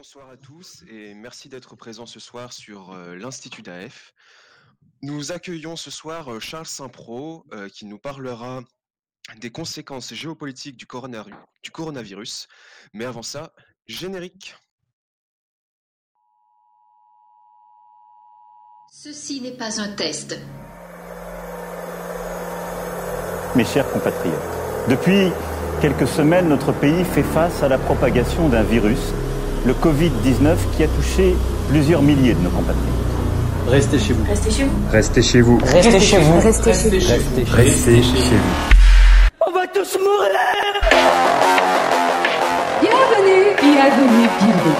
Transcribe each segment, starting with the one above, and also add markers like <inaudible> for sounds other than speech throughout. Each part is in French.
Bonsoir à tous et merci d'être présents ce soir sur euh, l'Institut d'AF. Nous accueillons ce soir euh, Charles Saint-Pro euh, qui nous parlera des conséquences géopolitiques du, du coronavirus. Mais avant ça, générique. Ceci n'est pas un test. Mes chers compatriotes, depuis quelques semaines, notre pays fait face à la propagation d'un virus, le Covid-19, qui a touché plusieurs milliers de nos compatriotes. Restez chez vous. Restez chez vous. Restez chez vous. Restez chez vous. Restez chez vous. Restez chez vous. On va tous mourir Bienvenue, bienvenue, bienvenue.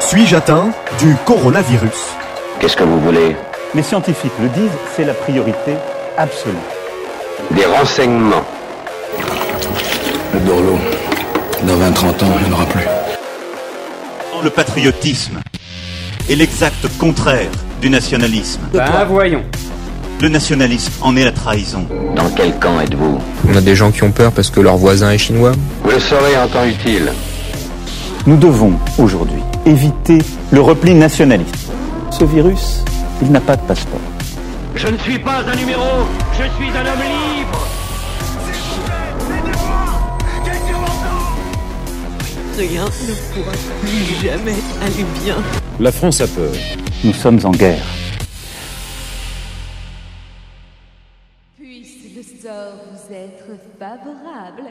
Suis-je atteint du coronavirus? Qu'est-ce que vous voulez? Les scientifiques le disent, c'est la priorité absolue. Des renseignements. Le Dorlo, dans 20-30 ans, il n'y en aura plus. Le patriotisme est l'exact contraire du nationalisme. Ben voyons. Le nationalisme en est la trahison. Dans quel camp êtes-vous? On a des gens qui ont peur parce que leur voisin est chinois. Vous le saurez en temps utile. Nous devons aujourd'hui éviter le repli nationaliste. Ce virus, il n'a pas de passeport. Je ne suis pas un numéro, je suis un homme libre. Rien ne pourra plus jamais aller bien. La France a peur. Nous sommes en guerre. Puisse le sort vous être favorable.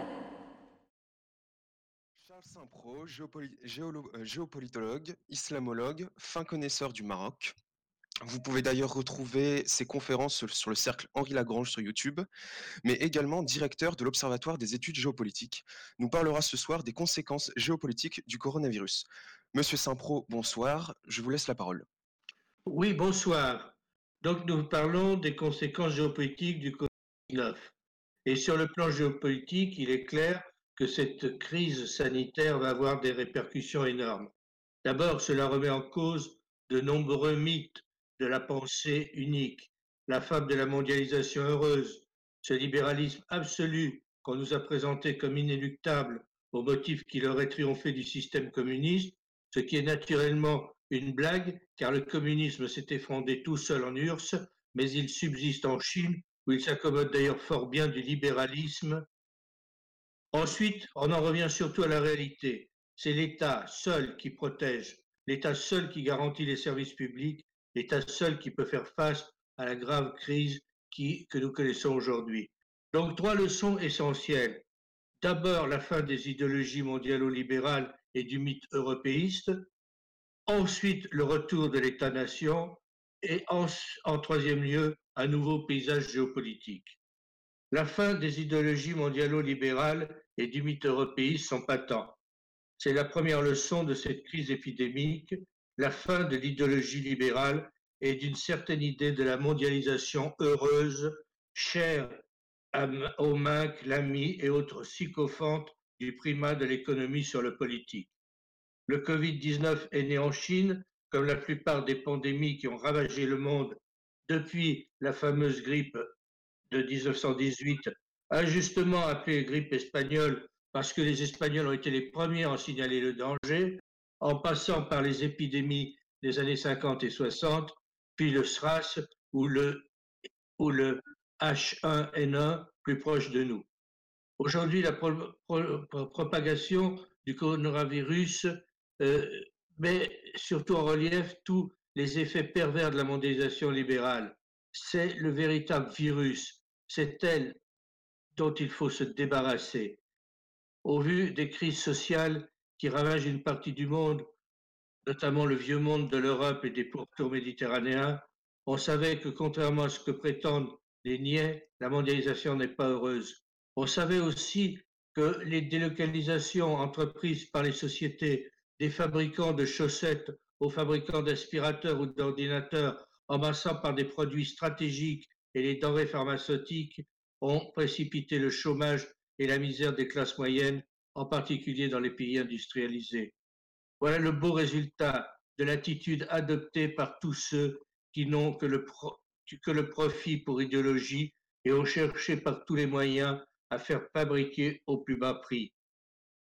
Charles Saint-Pro, géopoli- géolo- euh, géopolitologue, islamologue, fin connaisseur du Maroc. Vous pouvez d'ailleurs retrouver ses conférences sur- le cercle Henri Lagrange sur YouTube, mais également directeur de l'Observatoire des études géopolitiques. Nous parlera ce soir des conséquences géopolitiques du coronavirus. Monsieur Saint-Pro, bonsoir, je vous laisse la parole. Oui, bonsoir. Donc nous parlons des conséquences géopolitiques du Covid-19. Et sur le plan géopolitique, il est clair que cette crise sanitaire va avoir des répercussions énormes. D'abord, cela remet en cause de nombreux mythes de la pensée unique, la fable de la mondialisation heureuse, ce libéralisme absolu qu'on nous a présenté comme inéluctable au motif qu'il aurait triomphé du système communiste, ce qui est naturellement une blague, car le communisme s'est effondré tout seul en URSS, mais il subsiste en Chine, où il s'accommode d'ailleurs fort bien du libéralisme. Ensuite, on en revient surtout à la réalité. C'est l'État seul qui protège, l'État seul qui garantit les services publics, l'État seul qui peut faire face à la grave crise que nous connaissons aujourd'hui. Donc, trois leçons essentielles. D'abord, la fin des idéologies mondialo-libérales et du mythe européiste. Ensuite, le retour de l'État-nation. Et en, en troisième lieu, un nouveau paysage géopolitique. La fin des idéologies mondialo-libérales et du mythe européiste sont patents. C'est la première leçon de cette crise épidémique, la fin de l'idéologie libérale et d'une certaine idée de la mondialisation heureuse, chère aux Minc, l'ami et autres sycophantes du primat de l'économie sur le politique. Le Covid-19 est né en Chine, comme la plupart des pandémies qui ont ravagé le monde depuis la fameuse grippe de 1918, injustement appelée grippe espagnole parce que les Espagnols ont été les premiers à en signaler le danger, en passant par les épidémies des années 50 et 60, puis le SRAS ou le, ou le H1N1 plus proche de nous. Aujourd'hui, la pro- pro- pro- propagation du coronavirus euh, met surtout en relief tous les effets pervers de la mondialisation libérale. C'est le véritable virus, c'est elle dont il faut se débarrasser. Au vu des crises sociales qui ravagent une partie du monde, notamment le vieux monde de l'Europe et des pourtours méditerranéens, on savait que contrairement à ce que prétendent les niais, la mondialisation n'est pas heureuse. On savait aussi que les délocalisations entreprises par les sociétés des fabricants de chaussettes aux fabricants d'aspirateurs ou d'ordinateurs, en passant par des produits stratégiques et les denrées pharmaceutiques, ont précipité le chômage et la misère des classes moyennes, en particulier dans les pays industrialisés. Voilà le beau résultat de l'attitude adoptée par tous ceux qui n'ont que le, que le profit pour idéologie et ont cherché par tous les moyens à faire fabriquer au plus bas prix.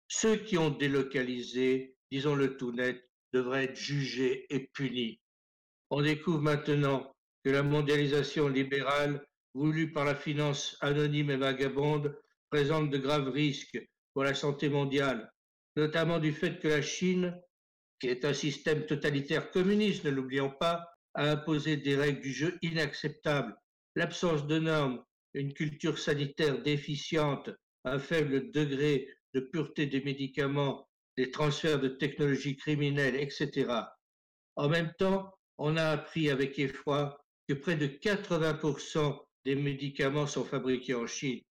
Ceux qui ont délocalisé, disons-le tout net, devrait être jugé et puni. On découvre maintenant que la mondialisation libérale, voulue par la finance anonyme et vagabonde, présente de graves risques pour la santé mondiale, notamment du fait que la Chine, qui est un système totalitaire communiste, ne l'oublions pas, a imposé des règles du jeu inacceptables, l'absence de normes, une culture sanitaire déficiente, un faible degré de pureté des médicaments, des transferts de technologies criminelles, etc. En même temps, on a appris avec effroi que près de 80% des médicaments sont fabriqués en Chine,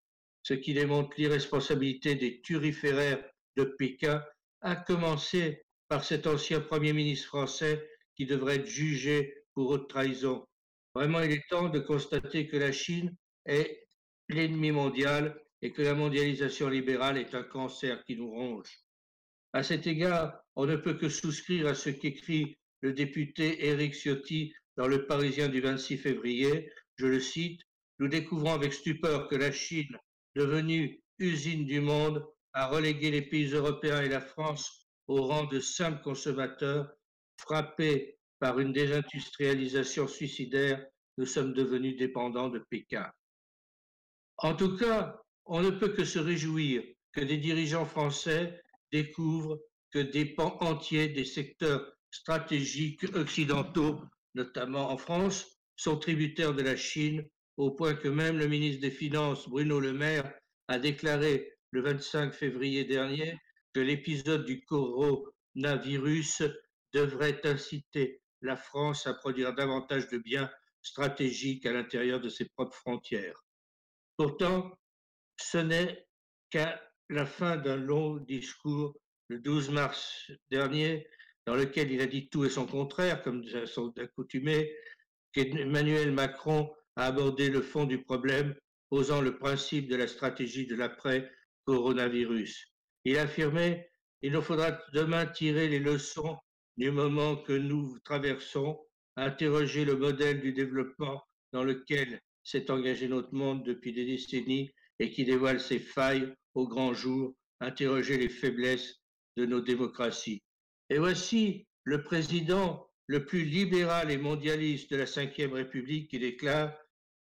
ce qui démontre l'irresponsabilité des turiféraires de Pékin, à commencer par cet ancien Premier ministre français qui devrait être jugé pour haute trahison. Vraiment, il est temps de constater que la Chine est l'ennemi mondial et que la mondialisation libérale est un cancer qui nous ronge. À cet égard, on ne peut que souscrire à ce qu'écrit le député Éric Ciotti dans Le Parisien du 26 février. Je le cite Nous découvrons avec stupeur que la Chine, devenue usine du monde, a relégué les pays européens et la France au rang de simples consommateurs, frappés par une désindustrialisation suicidaire, nous sommes devenus dépendants de Pékin. En tout cas, on ne peut que se réjouir que des dirigeants français découvrent que des pans entiers des secteurs stratégiques occidentaux, notamment en France, sont tributaires de la Chine, au point que même le ministre des Finances, Bruno Le Maire, a déclaré le 25 février dernier que l'épisode du coronavirus devrait inciter la France à produire davantage de biens stratégiques à l'intérieur de ses propres frontières. Pourtant, ce n'est qu'à la fin d'un long discours le 12 mars dernier, dans lequel il a dit tout et son contraire, comme sont accoutumés, qu'Emmanuel Macron a abordé le fond du problème, posant le principe de la stratégie de l'après-coronavirus. Il affirmait il nous faudra demain tirer les leçons du moment que nous traversons, interroger le modèle du développement dans lequel s'est engagé notre monde depuis des décennies et qui dévoile ses failles au grand jour, interroger les faiblesses de nos démocraties. Et voici le président le plus libéral et mondialiste de la Ve République qui déclare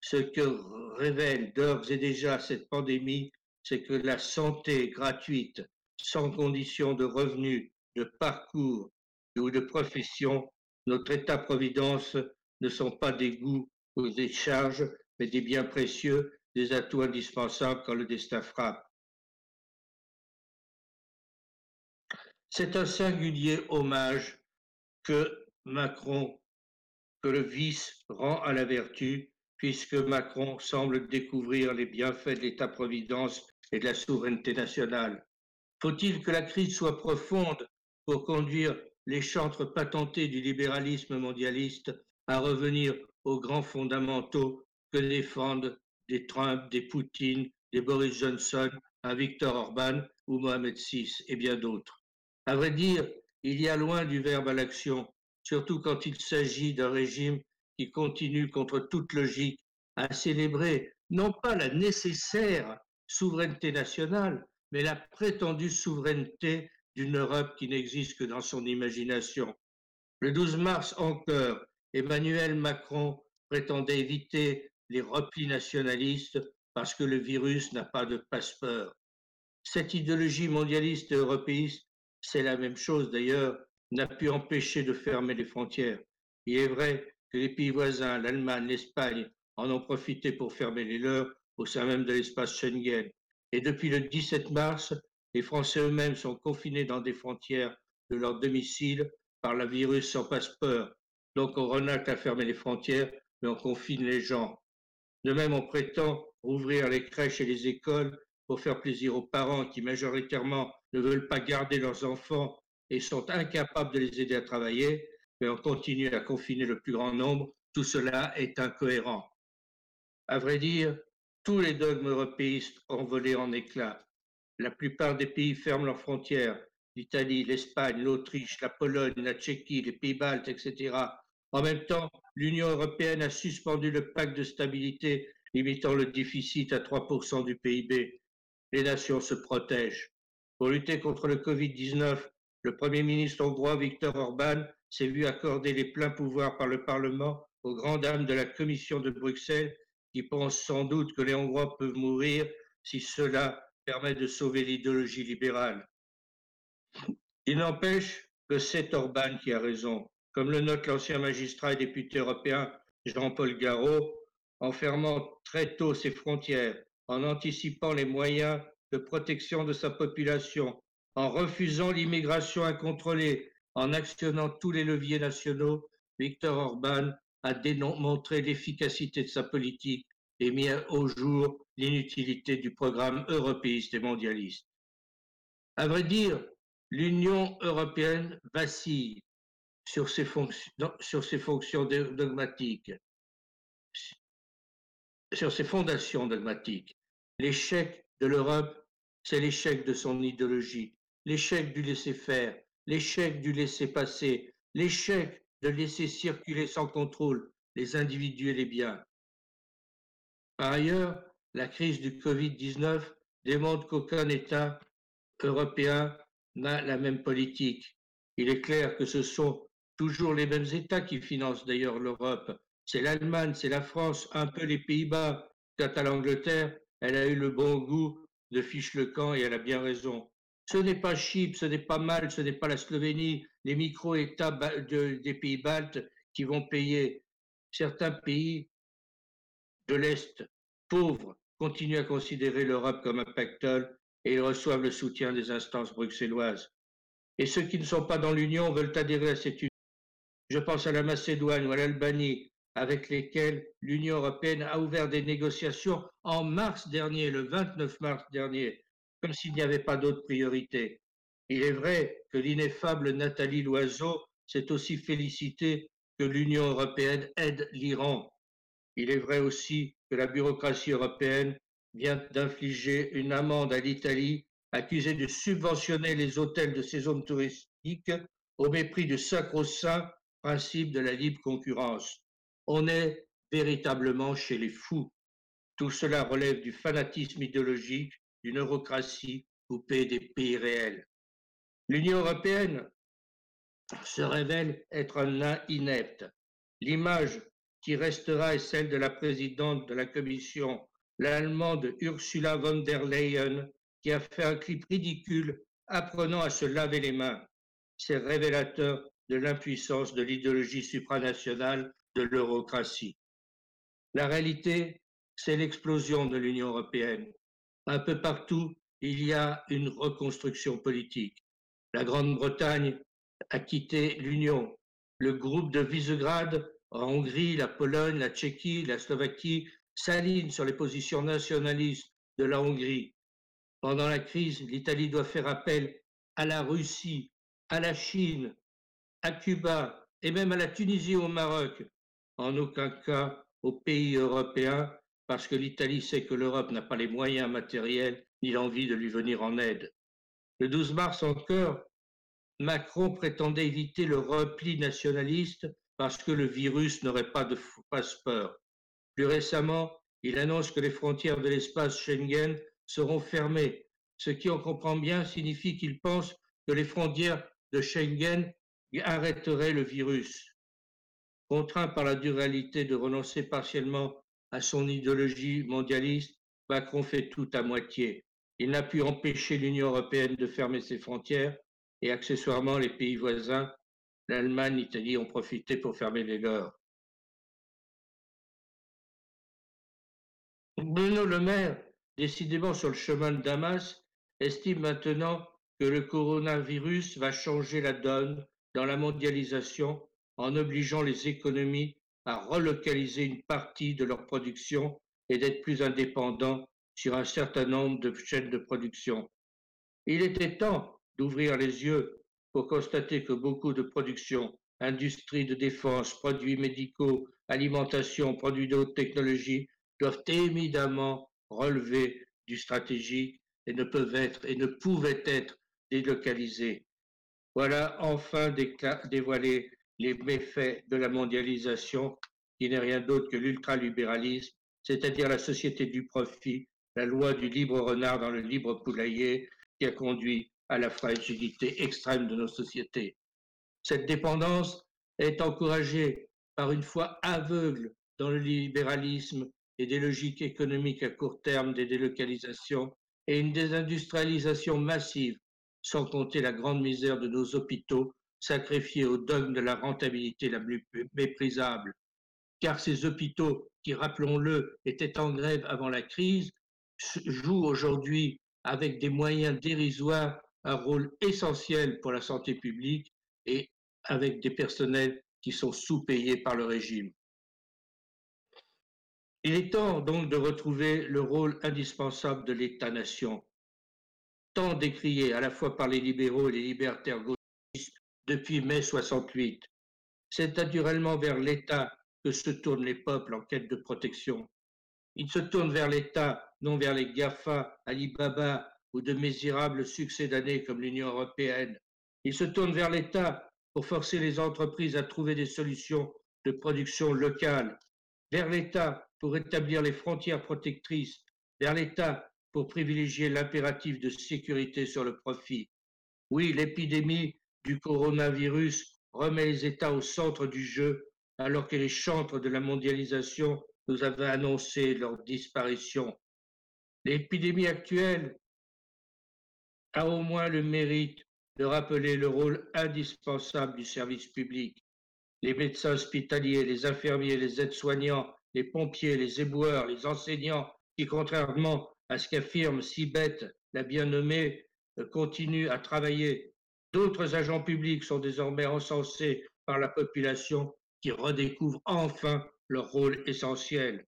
ce que révèle d'ores et déjà cette pandémie, c'est que la santé gratuite, sans condition de revenus, de parcours ou de profession, notre État-providence ne sont pas des goûts ou des charges, mais des biens précieux, des atouts indispensables quand le destin frappe. C'est un singulier hommage que Macron, que le vice rend à la vertu, puisque Macron semble découvrir les bienfaits de l'État-providence et de la souveraineté nationale. Faut-il que la crise soit profonde pour conduire les chantres patentés du libéralisme mondialiste à revenir aux grands fondamentaux que défendent des Trump, des Poutine, des Boris Johnson, un Victor Orban ou Mohamed VI et bien d'autres? À vrai dire, il y a loin du verbe à l'action, surtout quand il s'agit d'un régime qui continue contre toute logique à célébrer non pas la nécessaire souveraineté nationale, mais la prétendue souveraineté d'une Europe qui n'existe que dans son imagination. Le 12 mars encore, Emmanuel Macron prétendait éviter les replis nationalistes parce que le virus n'a pas de passeport. Cette idéologie mondialiste et européiste, c'est la même chose d'ailleurs, n'a pu empêcher de fermer les frontières. Il est vrai les pays voisins, l'Allemagne, l'Espagne, en ont profité pour fermer les leurs au sein même de l'espace Schengen. Et depuis le 17 mars, les Français eux-mêmes sont confinés dans des frontières de leur domicile par le virus sans passeport. Donc on renacte à fermer les frontières, mais on confine les gens. De même, on prétend ouvrir les crèches et les écoles pour faire plaisir aux parents qui majoritairement ne veulent pas garder leurs enfants et sont incapables de les aider à travailler, mais on continue à confiner le plus grand nombre. Tout cela est incohérent. À vrai dire, tous les dogmes européistes ont volé en éclats. La plupart des pays ferment leurs frontières. L'Italie, l'Espagne, l'Autriche, la Pologne, la Tchéquie, les pays baltes, etc. En même temps, l'Union européenne a suspendu le pacte de stabilité limitant le déficit à 3% du PIB. Les nations se protègent. Pour lutter contre le Covid-19, le Premier ministre hongrois Viktor Orban s'est vu accorder les pleins pouvoirs par le Parlement aux grandes dames de la Commission de Bruxelles qui pensent sans doute que les Hongrois peuvent mourir si cela permet de sauver l'idéologie libérale. Il n'empêche que c'est Orban qui a raison. Comme le note l'ancien magistrat et député européen Jean-Paul Garot, en fermant très tôt ses frontières, en anticipant les moyens de protection de sa population, en refusant l'immigration incontrôlée, en actionnant tous les leviers nationaux, Viktor Orban a démontré l'efficacité de sa politique et mis au jour l'inutilité du programme européiste et mondialiste. À vrai dire, l'Union européenne vacille sur ses, fonctions, sur ses fonctions dogmatiques, sur ses fondations dogmatiques. L'échec de l'Europe, c'est l'échec de son idéologie, l'échec du laisser-faire, l'échec du laisser-passer, l'échec de laisser circuler sans contrôle les individus et les biens. Par ailleurs, la crise du Covid-19 démontre qu'aucun État européen n'a la même politique. Il est clair que ce sont toujours les mêmes États qui financent d'ailleurs l'Europe. C'est l'Allemagne, c'est la France, un peu les Pays-Bas. Quant à l'Angleterre, elle a eu le bon goût de fiche le camp et elle a bien raison. Ce n'est pas Chypre, ce n'est pas Malte, ce n'est pas la Slovénie, les micro-États des pays baltes qui vont payer. Certains pays de l'Est pauvres continuent à considérer l'Europe comme un pactole et ils reçoivent le soutien des instances bruxelloises. Et ceux qui ne sont pas dans l'Union veulent adhérer à cette Union. Je pense à la Macédoine ou à l'Albanie, avec lesquels l'Union européenne a ouvert des négociations en mars dernier, le 29 mars dernier, comme s'il n'y avait pas d'autres priorités. Il est vrai que l'ineffable Nathalie Loiseau s'est aussi félicitée que l'Union européenne aide l'Iran. Il est vrai aussi que la bureaucratie européenne vient d'infliger une amende à l'Italie accusée de subventionner les hôtels de ses zones touristiques au mépris du sacro-saint principe de la libre concurrence. On est véritablement chez les fous. Tout cela relève du fanatisme idéologique, d'une eurocratie coupée des pays réels. L'Union européenne se révèle être un nain inepte. L'image qui restera est celle de la présidente de la Commission, l'Allemande Ursula von der Leyen, qui a fait un clip ridicule apprenant à se laver les mains. C'est révélateur de l'impuissance de l'idéologie supranationale de l'eurocratie. La réalité, c'est l'explosion de l'Union européenne. Un peu partout, il y a une reconstruction politique. La Grande-Bretagne a quitté l'Union. Le groupe de Visegrad en Hongrie, la Pologne, la Tchéquie, la Slovaquie s'alignent sur les positions nationalistes de la Hongrie. Pendant la crise, l'Italie doit faire appel à la Russie, à la Chine, à Cuba et même à la Tunisie ou au Maroc. En aucun cas aux pays européens parce que l'Italie sait que l'Europe n'a pas les moyens matériels ni l'envie de lui venir en aide. Le 12 mars encore, Macron prétendait éviter le repli nationaliste parce que le virus n'aurait pas de passeport. Plus récemment, il annonce que les frontières de l'espace Schengen seront fermées, ce qui, on comprend bien, signifie qu'il pense que les frontières de Schengen arrêteraient le virus. Contraint par la dualité de renoncer partiellement à son idéologie mondialiste, Macron fait tout à moitié. Il n'a pu empêcher l'Union européenne de fermer ses frontières et accessoirement les pays voisins L'Allemagne, l'Italie ont profité pour fermer les leurs. Bruno Le Maire, décidément sur le chemin de Damas, estime maintenant que le coronavirus va changer la donne dans la mondialisation en obligeant les économies à relocaliser une partie de leur production et d'être plus indépendants sur un certain nombre de chaînes de production. Il était temps d'ouvrir les yeux pour constater que beaucoup de productions, industries de défense, produits médicaux, alimentation, produits de haute technologie doivent évidemment relever du stratégique et ne peuvent être et ne pouvaient être délocalisés. Voilà enfin dévoilé les méfaits de la mondialisation qui n'est rien d'autre que l'ultralibéralisme, c'est-à-dire la société du profit, la loi du libre renard dans le libre poulailler qui a conduit à la fragilité extrême de nos sociétés. Cette dépendance est encouragée par une foi aveugle dans le libéralisme et des logiques économiques à court terme des délocalisations et une désindustrialisation massive, sans compter la grande misère de nos hôpitaux sacrifiés au dogme de la rentabilité la plus méprisable. Car ces hôpitaux, qui, rappelons-le, étaient en grève avant la crise, jouent aujourd'hui avec des moyens dérisoires un rôle essentiel pour la santé publique et avec des personnels qui sont sous-payés par le régime. Il est temps donc de retrouver le rôle indispensable de l'État-nation, tant décrié à la fois par les libéraux et les libertaires depuis mai 68. C'est naturellement vers l'État que se tournent les peuples en quête de protection. Ils se tournent vers l'État, non vers les GAFA, Alibaba ou de misérables succédanés comme l'Union européenne. Ils se tournent vers l'État pour forcer les entreprises à trouver des solutions de production locale, vers l'État pour établir les frontières protectrices, vers l'État pour privilégier l'impératif de sécurité sur le profit. Oui, l'épidémie du coronavirus remet les États au centre du jeu alors que les chantres de la mondialisation nous avaient annoncé leur disparition. L'épidémie actuelle a au moins le mérite de rappeler le rôle indispensable du service public. Les médecins hospitaliers, les infirmiers, les aides-soignants, les pompiers, les éboueurs, les enseignants, qui, contrairement à ce qu'affirme si bête la bien nommée, euh, continuent à travailler. D'autres agents publics sont désormais encensés par la population qui redécouvre enfin leur rôle essentiel.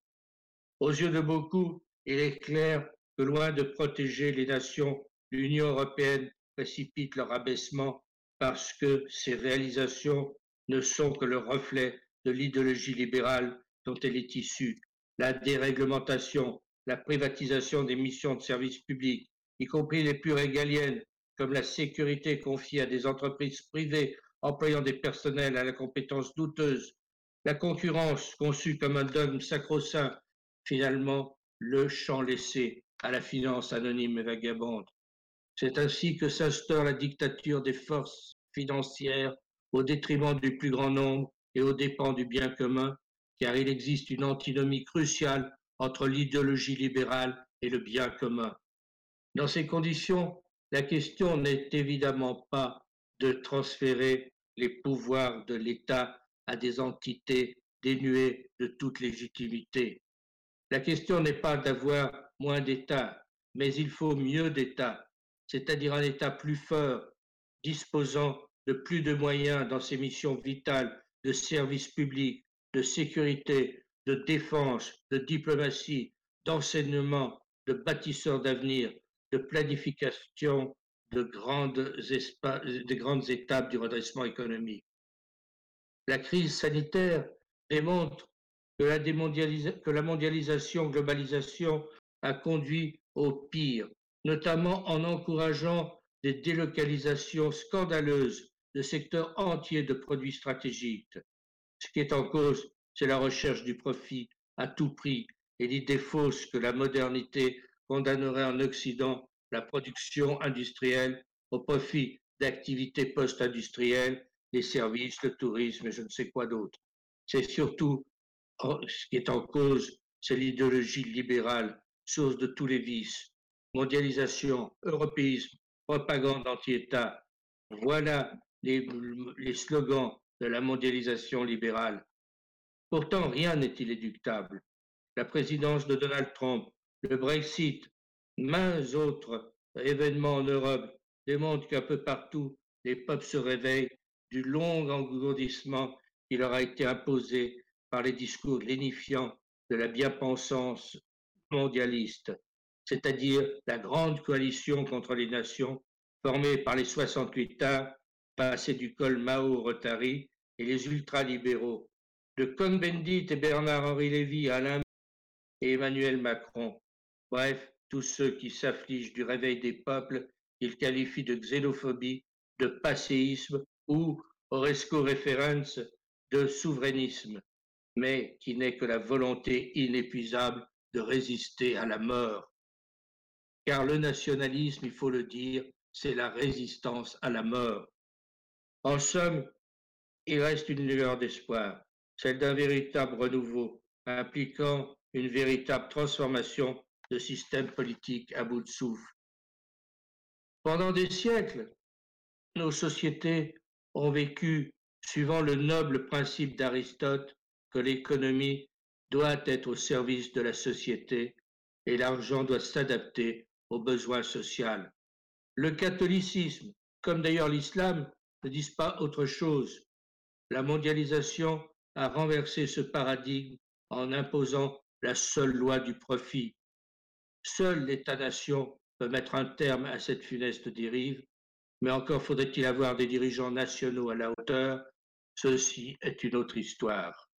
Aux yeux de beaucoup, il est clair que loin de protéger les nations, l'Union européenne précipite leur abaissement parce que ces réalisations ne sont que le reflet de l'idéologie libérale dont elle est issue. La déréglementation, la privatisation des missions de service public, y compris les plus régaliennes, comme la sécurité confiée à des entreprises privées employant des personnels à la compétence douteuse, la concurrence conçue comme un dogme sacro-saint, finalement le champ laissé à la finance anonyme et vagabonde. C'est ainsi que s'instaure la dictature des forces financières au détriment du plus grand nombre et aux dépens du bien commun, car il existe une antinomie cruciale entre l'idéologie libérale et le bien commun. Dans ces conditions, la question n'est évidemment pas de transférer les pouvoirs de l'État à des entités dénuées de toute légitimité. La question n'est pas d'avoir moins d'État, mais il faut mieux d'État c'est-à-dire un État plus fort, disposant de plus de moyens dans ses missions vitales de service public, de sécurité, de défense, de diplomatie, d'enseignement, de bâtisseur d'avenir, de planification de grandes, de grandes étapes du redressement économique. La crise sanitaire démontre que la, que la mondialisation, globalisation a conduit au pire notamment en encourageant des délocalisations scandaleuses de secteurs entiers de produits stratégiques. Ce qui est en cause, c'est la recherche du profit à tout prix et l'idée fausse que la modernité condamnerait en Occident la production industrielle au profit d'activités post-industrielles, les services, le tourisme et je ne sais quoi d'autre. C'est surtout ce qui est en cause, c'est l'idéologie libérale, source de tous les vices, mondialisation, européisme, propagande anti-État. Voilà les, slogans de la mondialisation libérale. Pourtant, rien n'est inéductable. La présidence de Donald Trump, le Brexit, maints autres événements en Europe démontrent qu'un peu partout, les peuples se réveillent du long engourdissement qui leur a été imposé par les discours lénifiants de la bien-pensance mondialiste c'est-à-dire la grande coalition contre les nations formée par les 68 États passés du col Mao-Rotary et les ultralibéraux, de Cohn-Bendit et Bernard-Henri Lévy à Alain et Emmanuel Macron. Bref, tous ceux qui s'affligent du réveil des peuples qu'ils qualifient de xénophobie, de passéisme ou, Oresco référence, de souverainisme, mais qui n'est que la volonté inépuisable de résister à la mort car le nationalisme, il faut le dire, c'est la résistance à la mort. En somme, il reste une lueur d'espoir, celle d'un véritable renouveau, impliquant une véritable transformation de système politique à bout de souffle. Pendant des siècles, nos sociétés ont vécu suivant le noble principe d'Aristote que l'économie doit être au service de la société et l'argent doit s'adapter aux besoins sociaux. Le catholicisme, comme d'ailleurs l'islam, ne disent pas autre chose. La mondialisation a renversé ce paradigme en imposant la seule loi du profit. Seul l'État-nation peut mettre un terme à cette funeste dérive, mais encore faudrait-il avoir des dirigeants nationaux à la hauteur. Ceci est une autre histoire.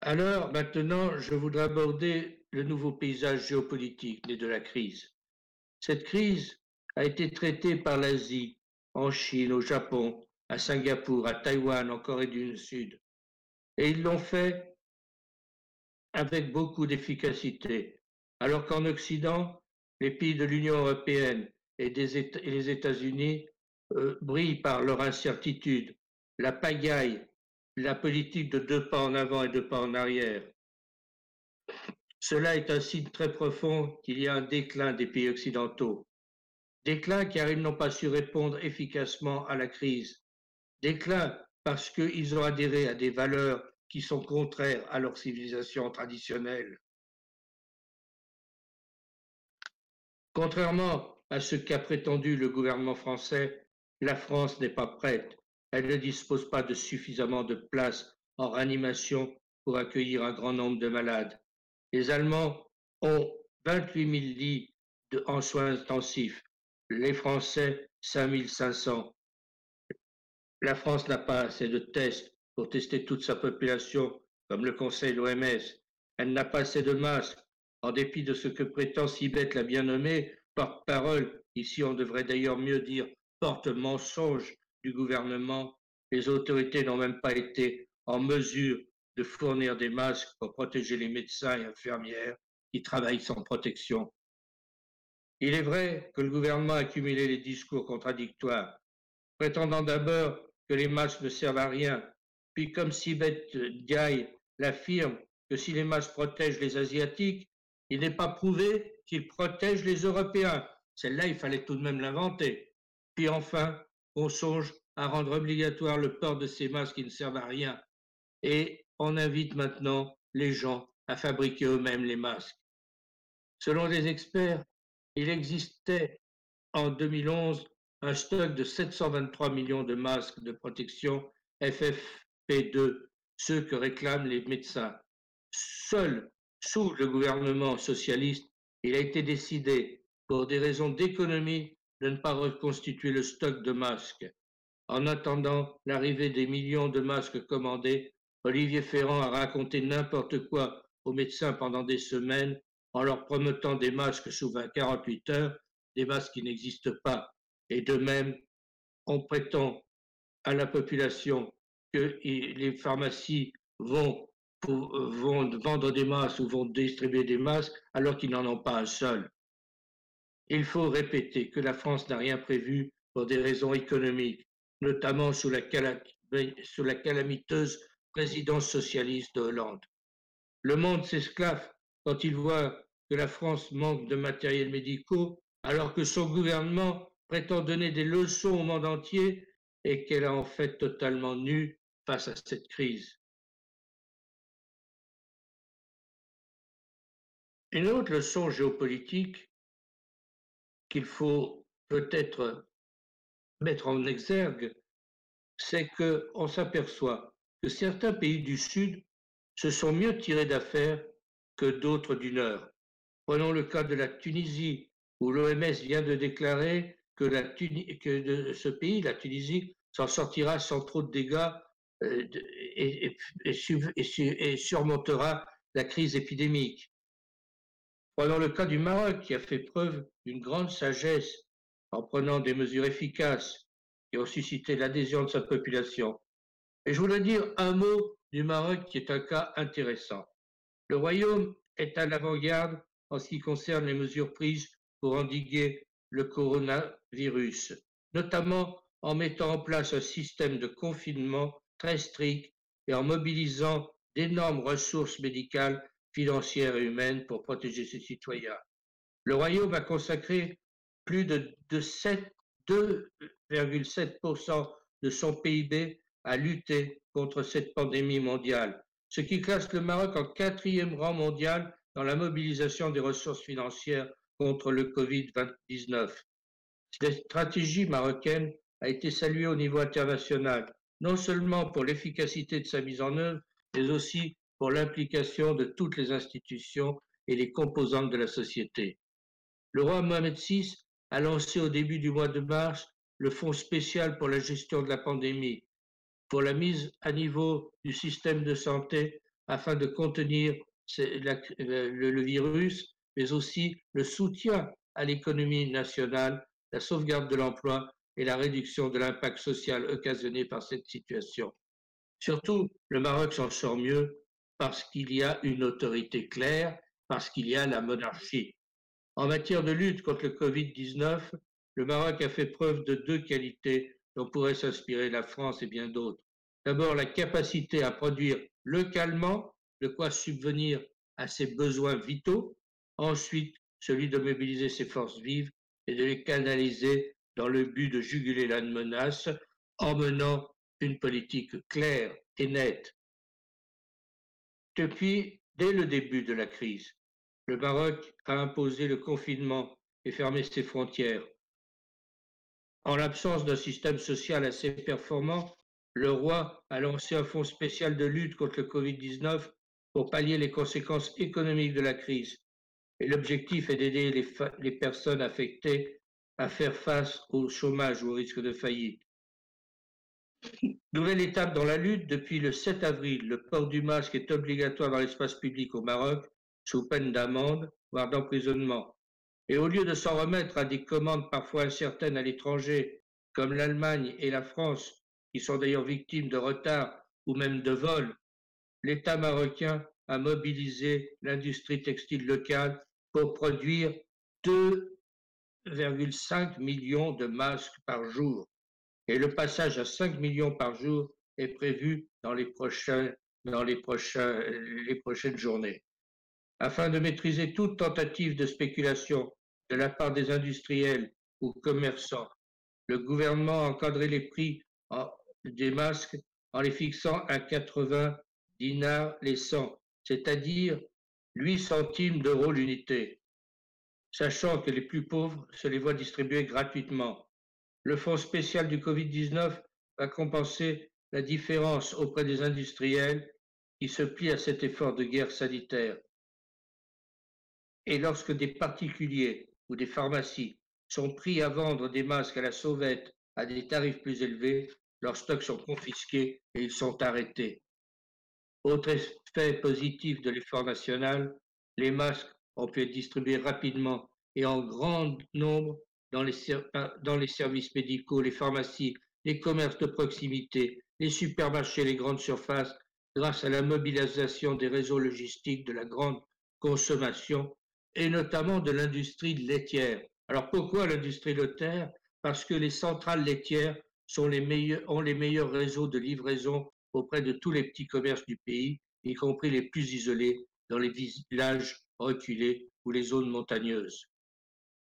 Alors, maintenant, je voudrais aborder le nouveau paysage géopolitique né de la crise. Cette crise a été traitée par l'Asie, en Chine, au Japon, à Singapour, à Taïwan, en Corée du Sud. Et ils l'ont fait avec beaucoup d'efficacité, alors qu'en Occident, les pays de l'Union européenne et, les États-Unis euh, brillent par leur incertitude, la pagaille, la politique de deux pas en avant et deux pas en arrière. Cela est un signe très profond qu'il y a un déclin des pays occidentaux. Déclin car ils n'ont pas su répondre efficacement à la crise. Déclin parce qu'ils ont adhéré à des valeurs qui sont contraires à leur civilisation traditionnelle. Contrairement à ce qu'a prétendu le gouvernement français, la France n'est pas prête. Elle ne dispose pas de suffisamment de places en réanimation pour accueillir un grand nombre de malades. Les Allemands ont 28 000 lits de, en soins intensifs, les Français 5 500. La France n'a pas assez de tests pour tester toute sa population, comme le conseille l'OMS. Elle n'a pas assez de masques, en dépit de ce que prétend Sibeth la bien nommée porte-parole. Ici, on devrait d'ailleurs mieux dire porte-mensonge du gouvernement. Les autorités n'ont même pas été en mesure de fournir des masques pour protéger les médecins et infirmières qui travaillent sans protection. Il est vrai que le gouvernement a accumulé les discours contradictoires, prétendant d'abord que les masques ne servent à rien puis comme Sibeth Diaye l'affirme que si les masques protègent les Asiatiques, il n'est pas prouvé qu'ils protègent les Européens. Celle-là, il fallait tout de même l'inventer. Puis enfin, on songe à rendre obligatoire le port de ces masques qui ne servent à rien. Et on invite maintenant les gens à fabriquer eux-mêmes les masques. Selon les experts, il existait en 2011 un stock de 723 millions de masques de protection FF P2, ceux que réclament les médecins. Seul sous le gouvernement socialiste, il a été décidé, pour des raisons d'économie, de ne pas reconstituer le stock de masques. En attendant l'arrivée des millions de masques commandés, Olivier Ferrand a raconté n'importe quoi aux médecins pendant des semaines en leur promettant des masques sous 20, 48 heures, des masques qui n'existent pas. Et de même, on prétend à la population que les pharmacies vont, euh, vendre des masques ou vont distribuer des masques alors qu'ils n'en ont pas un seul. Il faut répéter que la France n'a rien prévu pour des raisons économiques, notamment sous la, sous la calamiteuse présidence socialiste de Hollande. Le monde s'esclave quand il voit que la France manque de matériel médicaux alors que son gouvernement prétend donner des leçons au monde entier et qu'elle a en fait totalement nu face à cette crise. Une autre leçon géopolitique qu'il faut peut-être mettre en exergue, c'est qu'on s'aperçoit que certains pays du Sud se sont mieux tirés d'affaire que d'autres du Nord. Prenons le cas de la Tunisie, où l'OMS vient de déclarer que, que ce pays, la Tunisie, s'en sortira sans trop de dégâts euh, et, et, surmontera la crise épidémique. Prenons le cas du Maroc qui a fait preuve d'une grande sagesse en prenant des mesures efficaces qui ont suscité l'adhésion de sa population. Et je voulais dire un mot du Maroc qui est un cas intéressant. Le Royaume est à l'avant-garde en ce qui concerne les mesures prises pour endiguer le coronavirus, notamment en mettant en place un système de confinement très strict et en mobilisant d'énormes ressources médicales, financières et humaines pour protéger ses citoyens. Le Royaume a consacré plus de, 2,7% de son PIB à lutter contre cette pandémie mondiale, ce qui classe le Maroc en quatrième rang mondial dans la mobilisation des ressources financières contre le Covid-19. Cette stratégie marocaine a été saluée au niveau international, non seulement pour l'efficacité de sa mise en œuvre, mais aussi pour l'implication de toutes les institutions et les composantes de la société. Le roi Mohamed VI a lancé au début du mois de mars le Fonds spécial pour la gestion de la pandémie, pour la mise à niveau du système de santé afin de contenir le virus, mais aussi le soutien à l'économie nationale, la sauvegarde de l'emploi et la réduction de l'impact social occasionné par cette situation. Surtout, le Maroc s'en sort mieux parce qu'il y a une autorité claire, parce qu'il y a la monarchie. En matière de lutte contre le Covid-19, le Maroc a fait preuve de deux qualités dont pourrait s'inspirer la France et bien d'autres. D'abord, la capacité à produire localement de quoi subvenir à ses besoins vitaux. Ensuite, celui de mobiliser ses forces vives et de les canaliser dans le but de juguler la menace en menant une politique claire et nette. Depuis, dès le début de la crise, le Maroc a imposé le confinement et fermé ses frontières. En l'absence d'un système social assez performant, le roi a lancé un fonds spécial de lutte contre le Covid-19 pour pallier les conséquences économiques de la crise. Et l'objectif est d'aider les, les, personnes affectées à faire face au chômage ou au risque de faillite. Nouvelle étape dans la lutte, depuis le 7 avril, le port du masque est obligatoire dans l'espace public au Maroc, sous peine d'amende, voire d'emprisonnement. Et au lieu de s'en remettre à des commandes parfois incertaines à l'étranger, comme l'Allemagne et la France, qui sont d'ailleurs victimes de retards ou même de vols, l'État marocain a mobilisé l'industrie textile locale pour produire 2,5 millions de masques par jour et le passage à 5 millions par jour est prévu dans les prochaines journées. Afin de maîtriser toute tentative de spéculation de la part des industriels ou commerçants, le gouvernement a encadré les prix des masques en les fixant à 80 dinars les 100, c'est-à-dire 8 centimes d'euros l'unité, sachant que les plus pauvres se les voient distribuer gratuitement. Le fonds spécial du Covid-19 va compenser la différence auprès des industriels qui se plient à cet effort de guerre sanitaire. Et lorsque des particuliers ou des pharmacies sont pris à vendre des masques à la sauvette à des tarifs plus élevés, leurs stocks sont confisqués et ils sont arrêtés. Autre effet positif de l'effort national, les masques ont pu être distribués rapidement et en grand nombre dans les, services médicaux, les pharmacies, les commerces de proximité, les supermarchés, les grandes surfaces, grâce à la mobilisation des réseaux logistiques de la grande consommation et notamment de l'industrie laitière. Alors pourquoi l'industrie laitière? Parce que les centrales laitières ont les meilleurs réseaux de livraison auprès de tous les petits commerces du pays, y compris les plus isolés dans les villages reculés ou les zones montagneuses.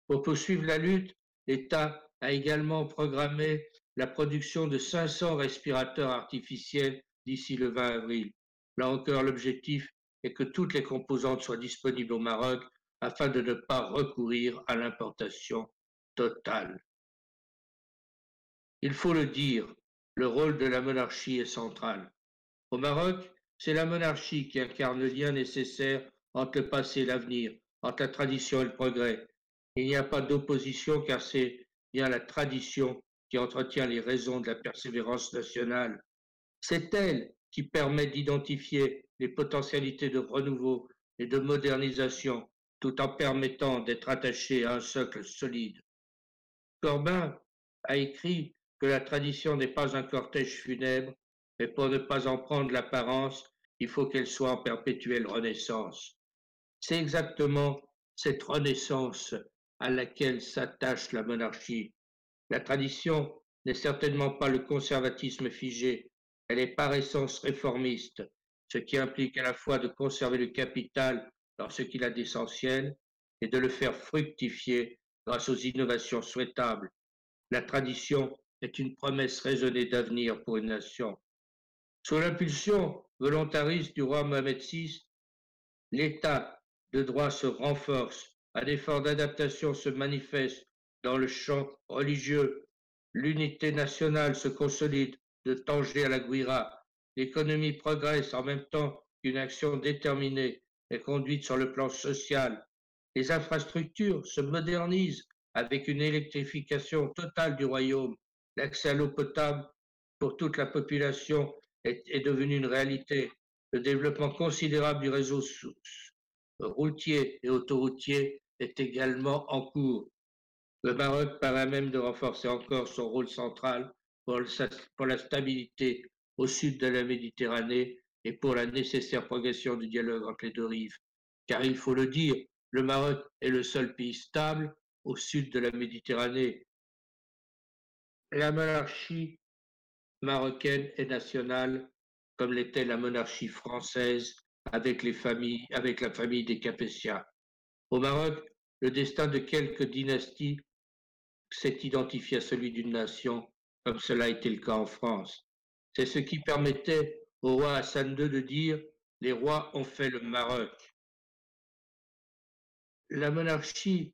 Pour poursuivre la lutte, l'État a également programmé la production de 500 respirateurs artificiels d'ici le 20 avril. Là encore, l'objectif est que toutes les composantes soient disponibles au Maroc afin de ne pas recourir à l'importation totale. Il faut le dire, le rôle de la monarchie est central. Au Maroc, c'est la monarchie qui incarne le lien nécessaire entre le passé et l'avenir, entre la tradition et le progrès, il n'y a pas d'opposition car c'est bien la tradition qui entretient les raisons de la persévérance nationale. C'est elle qui permet d'identifier les potentialités de renouveau et de modernisation tout en permettant d'être attaché à un socle solide. Corbin a écrit que la tradition n'est pas un cortège funèbre, mais pour ne pas en prendre l'apparence, il faut qu'elle soit en perpétuelle renaissance. C'est exactement cette renaissance à laquelle s'attache la monarchie. La tradition n'est certainement pas le conservatisme figé, elle est par essence réformiste, ce qui implique à la fois de conserver le capital dans ce qu'il a d'essentiel et de le faire fructifier grâce aux innovations souhaitables. La tradition est une promesse raisonnée d'avenir pour une nation. Sous l'impulsion volontariste du roi Mohamed VI, l'état de droit se renforce, un effort d'adaptation se manifeste dans le champ religieux, l'unité nationale se consolide de Tanger à la Guira, l'économie progresse en même temps qu'une action déterminée est conduite sur le plan social, les infrastructures se modernisent avec une électrification totale du royaume, l'accès à l'eau potable pour toute la population est, est devenu une réalité, le développement considérable du réseau routier et autoroutier est également en cours. Le Maroc paraît même de renforcer encore son rôle central pour, pour la stabilité au sud de la Méditerranée et pour la nécessaire progression du dialogue entre les deux rives. Car il faut le dire, le Maroc est le seul pays stable au sud de la Méditerranée. La monarchie marocaine est nationale comme l'était la monarchie française avec, la famille des Capétiens. Au Maroc, le destin de quelques dynasties s'est identifié à celui d'une nation, comme cela a été le cas en France. C'est ce qui permettait au roi Hassan II de dire Les rois ont fait le Maroc. La monarchie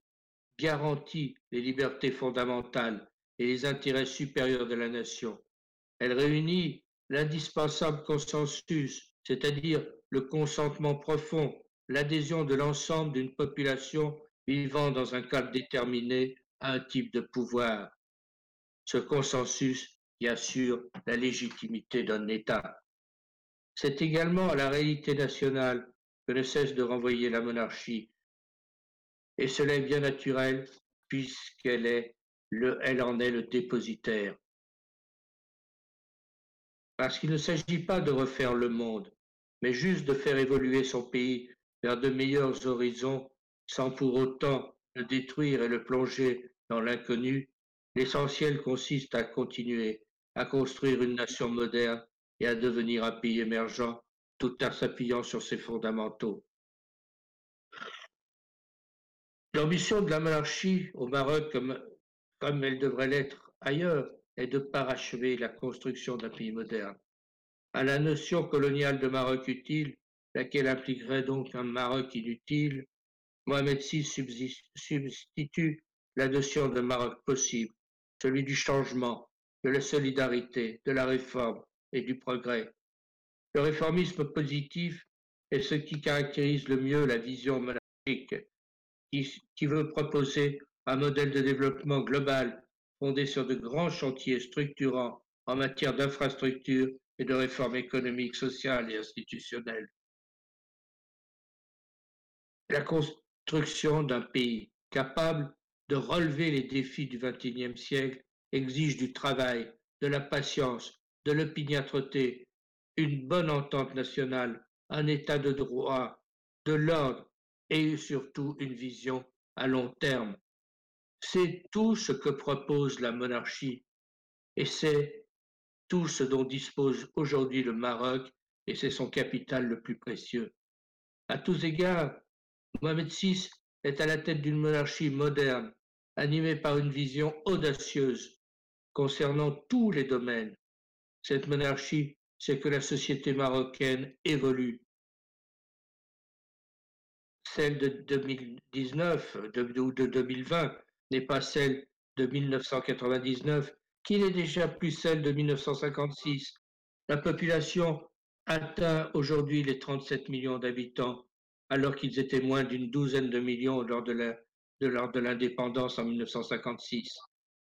garantit les libertés fondamentales et les intérêts supérieurs de la nation. Elle réunit l'indispensable consensus, c'est-à-dire le consentement profond, l'adhésion de l'ensemble d'une population vivant dans un cadre déterminé à un type de pouvoir. Ce consensus qui assure la légitimité d'un État. C'est également à la réalité nationale que ne cesse de renvoyer la monarchie. Et cela est bien naturel puisqu'elle est le, elle en est le dépositaire. Parce qu'il ne s'agit pas de refaire le monde, mais juste de faire évoluer son pays vers de meilleurs horizons sans pour autant le détruire et le plonger dans l'inconnu, l'essentiel consiste à continuer à construire une nation moderne et à devenir un pays émergent tout en s'appuyant sur ses fondamentaux. L'ambition de la monarchie au Maroc, comme, comme elle devrait l'être ailleurs, est de parachever la construction d'un pays moderne. À la notion coloniale de Maroc utile, laquelle impliquerait donc un Maroc inutile, Mohamed VI substitue la notion de Maroc possible, celui du changement, de la solidarité, de la réforme et du progrès. Le réformisme positif est ce qui caractérise le mieux la vision monarchique, qui, qui veut proposer un modèle de développement global fondé sur de grands chantiers structurants en matière d'infrastructures et de réformes économiques, sociales et institutionnelles. La construction d'un pays capable de relever les défis du XXIe siècle exige du travail, de la patience, de l'opiniâtreté, une bonne entente nationale, un état de droit, de l'ordre et surtout une vision à long terme. C'est tout ce que propose la monarchie et c'est tout ce dont dispose aujourd'hui le Maroc et c'est son capital le plus précieux. À tous égards, Mohamed VI est à la tête d'une monarchie moderne, animée par une vision audacieuse concernant tous les domaines. Cette monarchie, c'est que la société marocaine évolue. Celle de 2019 ou de 2020 n'est pas celle de 1999, qui n'est déjà plus celle de 1956. La population atteint aujourd'hui les 37 millions d'habitants, alors qu'ils étaient moins d'une douzaine de millions lors de l'indépendance en 1956.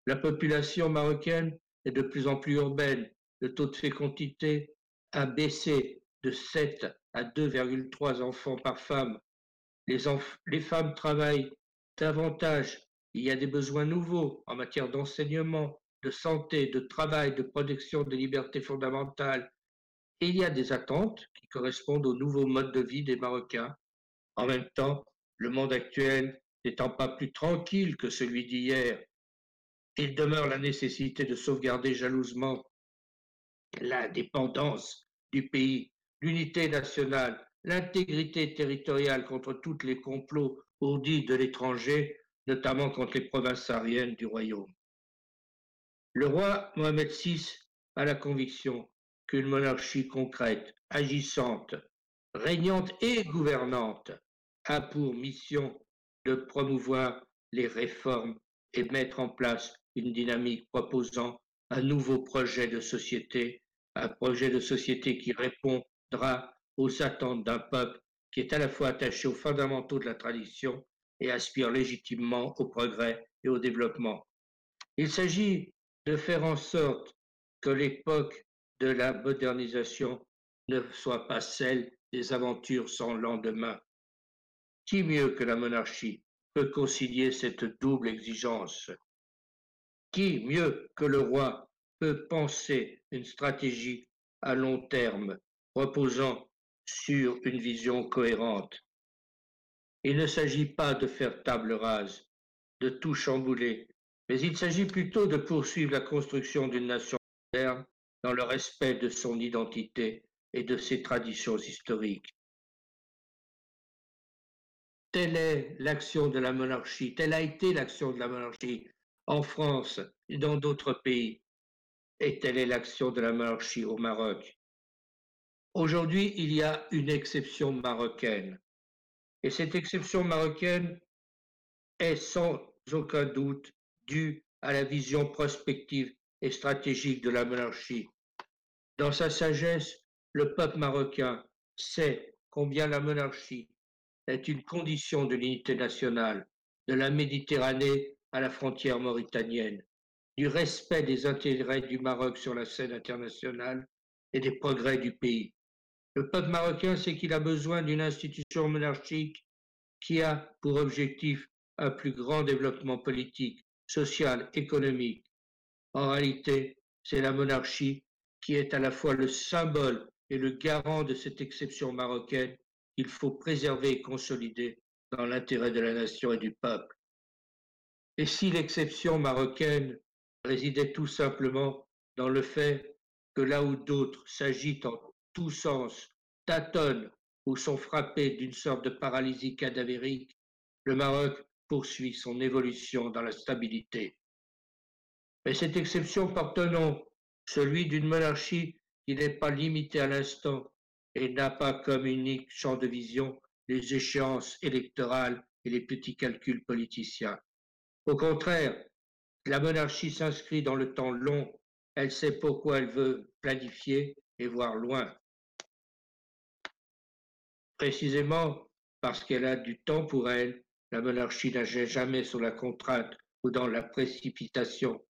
La population marocaine est de plus en plus urbaine. Le taux de fécondité a baissé de 7 à 2,3 enfants par femme. Les femmes travaillent davantage il y a des besoins nouveaux en matière d'enseignement, de santé, de travail, de protection des libertés fondamentales. Il y a des attentes qui correspondent au nouveau mode de vie des Marocains. En même temps, le monde actuel n'étant pas plus tranquille que celui d'hier, il demeure la nécessité de sauvegarder jalousement l'indépendance du pays, l'unité nationale, l'intégrité territoriale contre tous les complots ourdis de l'étranger, notamment contre les provinces sahariennes du royaume. Le roi Mohamed VI a la conviction qu'une monarchie concrète, agissante, régnante et gouvernante a pour mission de promouvoir les réformes et mettre en place une dynamique proposant un nouveau projet de société, un projet de société qui répondra aux attentes d'un peuple qui est à la fois attaché aux fondamentaux de la tradition et aspire légitimement au progrès et au développement. Il s'agit de faire en sorte que l'époque de la modernisation ne soit pas celle des aventures sans lendemain. Qui mieux que la monarchie peut concilier cette double exigence? Qui mieux que le roi peut penser une stratégie à long terme reposant sur une vision cohérente? Il ne s'agit pas de faire table rase, de tout chambouler, mais il s'agit plutôt de poursuivre la construction d'une nation moderne dans le respect de son identité et de ses traditions historiques. Telle est l'action de la monarchie, telle a été l'action de la monarchie en France et dans d'autres pays, et telle est l'action de la monarchie au Maroc. Aujourd'hui, il y a une exception marocaine, et cette exception marocaine est sans aucun doute due à la vision prospective et stratégique de la monarchie. Dans sa sagesse, le peuple marocain sait combien la monarchie est une condition de l'unité nationale, de la Méditerranée à la frontière mauritanienne, du respect des intérêts du Maroc sur la scène internationale et des progrès du pays. Le peuple marocain sait qu'il a besoin d'une institution monarchique qui a pour objectif un plus grand développement politique, social, économique. En réalité, c'est la monarchie qui est à la fois le symbole et le garant de cette exception marocaine qu'il faut préserver et consolider dans l'intérêt de la nation et du peuple. Et si l'exception marocaine résidait tout simplement dans le fait que là où d'autres s'agitent en tous sens, tâtonnent ou sont frappés d'une sorte de paralysie cadavérique, le Maroc poursuit son évolution dans la stabilité. Mais cette exception porte un nom, celui d'une monarchie qui n'est pas limitée à l'instant et n'a pas comme unique champ de vision les échéances électorales et les petits calculs politiciens. Au contraire, la monarchie s'inscrit dans le temps long, elle sait pourquoi elle veut planifier et voir loin. Précisément parce qu'elle a du temps pour elle, la monarchie n'agit jamais sur la contrainte ou dans la précipitation.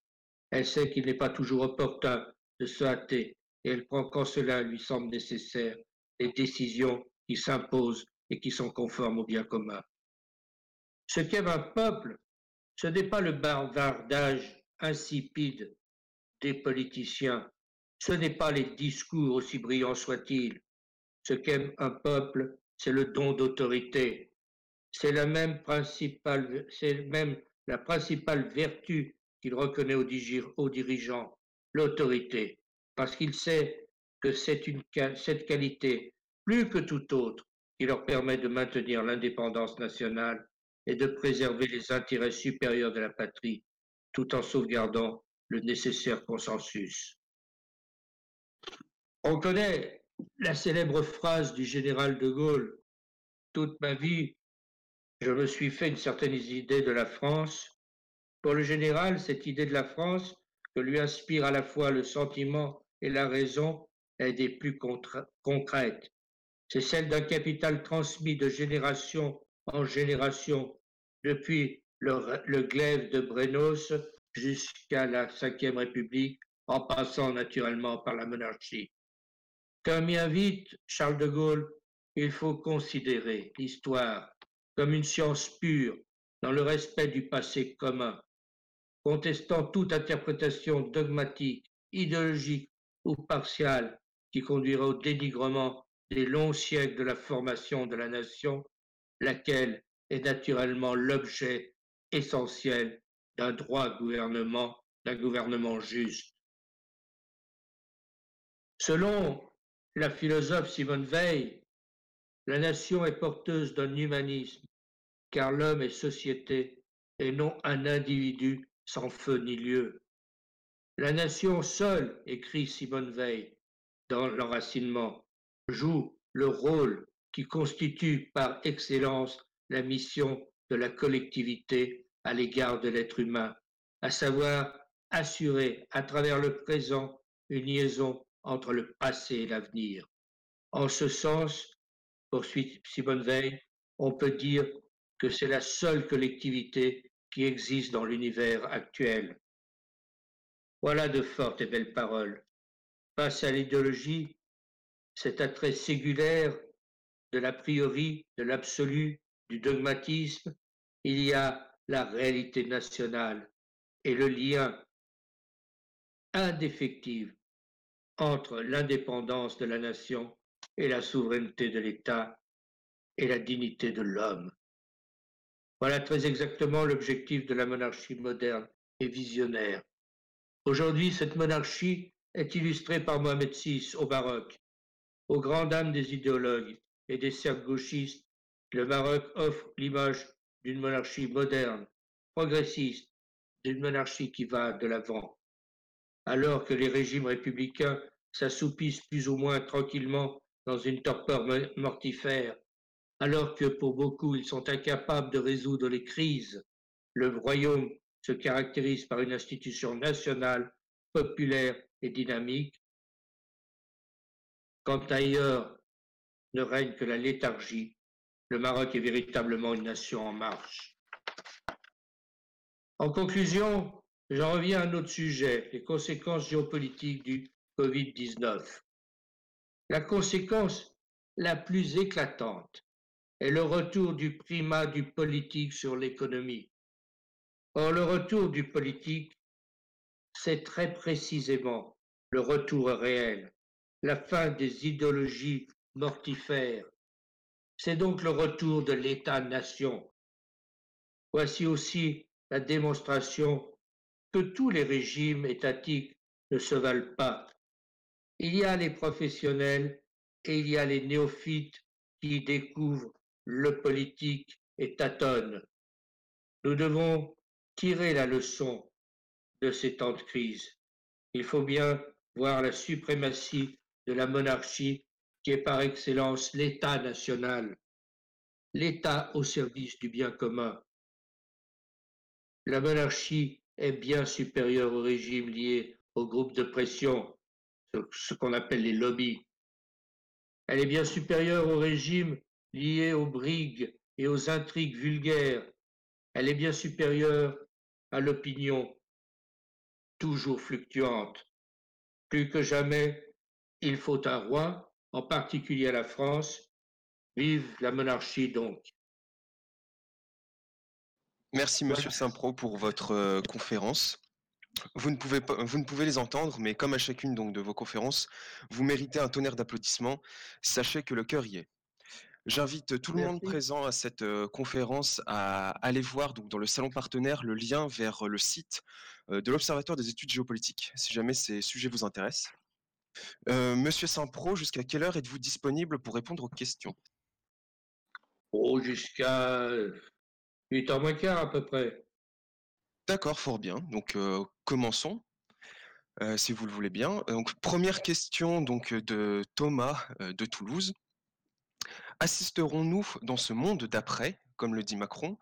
Elle sait qu'il n'est pas toujours opportun de se hâter et elle prend quand cela lui semble nécessaire les décisions qui s'imposent et qui sont conformes au bien commun. Ce qu'aime un peuple, ce n'est pas le bavardage insipide des politiciens, ce n'est pas les discours aussi brillants soient-ils. Ce qu'aime un peuple, c'est le don d'autorité. C'est la même principale, c'est même la principale vertu qu'il reconnaît aux dirigeants, l'autorité, parce qu'il sait que c'est une, cette qualité, plus que toute autre, qui leur permet de maintenir l'indépendance nationale et de préserver les intérêts supérieurs de la patrie, tout en sauvegardant le nécessaire consensus. On connaît la célèbre phrase du général de Gaulle, Toute ma vie, je me suis fait une certaine idée de la France. Pour le général, cette idée de la France, que lui inspire à la fois le sentiment et la raison, est des plus concrètes. C'est celle d'un capital transmis de génération en génération, depuis le, glaive de Brenos jusqu'à la Ve République, en passant naturellement par la monarchie. Comme y invite Charles de Gaulle, il faut considérer l'histoire comme une science pure dans le respect du passé commun, contestant toute interprétation dogmatique, idéologique ou partiale qui conduira au dénigrement des longs siècles de la formation de la nation, laquelle est naturellement l'objet essentiel d'un droit gouvernement, d'un gouvernement juste. Selon la philosophe Simone Veil, la nation est porteuse d'un humanisme, car l'homme est société et non un individu sans feu ni lieu. La nation seule, écrit Simone Veil dans l'enracinement, joue le rôle qui constitue par excellence la mission de la collectivité à l'égard de l'être humain, à savoir assurer à travers le présent une liaison entre le passé et l'avenir. En ce sens, poursuit Simone Veil, on peut dire que c'est la seule collectivité qui existe dans l'univers actuel. Voilà de fortes et belles paroles. Face à l'idéologie, cet attrait ségulaire de l'a priori, de l'absolu, du dogmatisme, il y a la réalité nationale et le lien indéfectible entre l'indépendance de la nation et la souveraineté de l'État et la dignité de l'homme. Voilà très exactement l'objectif de la monarchie moderne et visionnaire. Aujourd'hui, cette monarchie est illustrée par Mohamed VI au baroque, aux grandes dames des idéologues et des cercles gauchistes. Le Maroc offre l'image d'une monarchie moderne, progressiste, d'une monarchie qui va de l'avant. Alors que les régimes républicains s'assoupissent plus ou moins tranquillement dans une torpeur mortifère, alors que pour beaucoup ils sont incapables de résoudre les crises, le royaume se caractérise par une institution nationale, populaire et dynamique. Quand ailleurs ne règne que la léthargie, le Maroc est véritablement une nation en marche. En conclusion, j'en reviens à un autre sujet, les conséquences géopolitiques du Covid-19. La conséquence la plus éclatante est le retour du primat du politique sur l'économie. Or, le retour du politique, c'est très précisément le retour réel, la fin des idéologies mortifères. C'est donc le retour de l'État-nation. Voici aussi la démonstration que tous les régimes étatiques ne se valent pas. Il y a les professionnels et il y a les néophytes qui découvrent le politique et tâtonnent. Nous devons tirer la leçon de ces temps de crise. Il faut bien voir la suprématie de la monarchie qui est par excellence l'État national, l'État au service du bien commun. La monarchie est bien supérieure au régime lié aux groupes de pression, ce qu'on appelle les lobbies. Elle est bien supérieure au régime lié aux brigues et aux intrigues vulgaires. Elle est bien supérieure à l'opinion, toujours fluctuante. Plus que jamais, il faut un roi, en particulier à la France. Vive la monarchie donc. Merci Monsieur Saint-Pro pour votre euh, conférence. Vous ne, pouvez pas, vous ne pouvez les entendre, mais comme à chacune donc de vos conférences, vous méritez un tonnerre d'applaudissements. Sachez que le cœur y est. J'invite tout le monde présent à cette euh, conférence à aller voir donc dans le salon partenaire le lien vers le site euh, de l'Observatoire des études géopolitiques, si jamais ces sujets vous intéressent. Euh, Monsieur Saint-Pro, jusqu'à quelle heure êtes-vous disponible pour répondre aux questions? Oh, jusqu'à 8h moins quart à peu près. D'accord, fort bien. Donc commençons. si vous le voulez bien. Donc, première question donc, de Thomas de Toulouse. Assisterons-nous dans ce monde d'après, comme le dit Macron,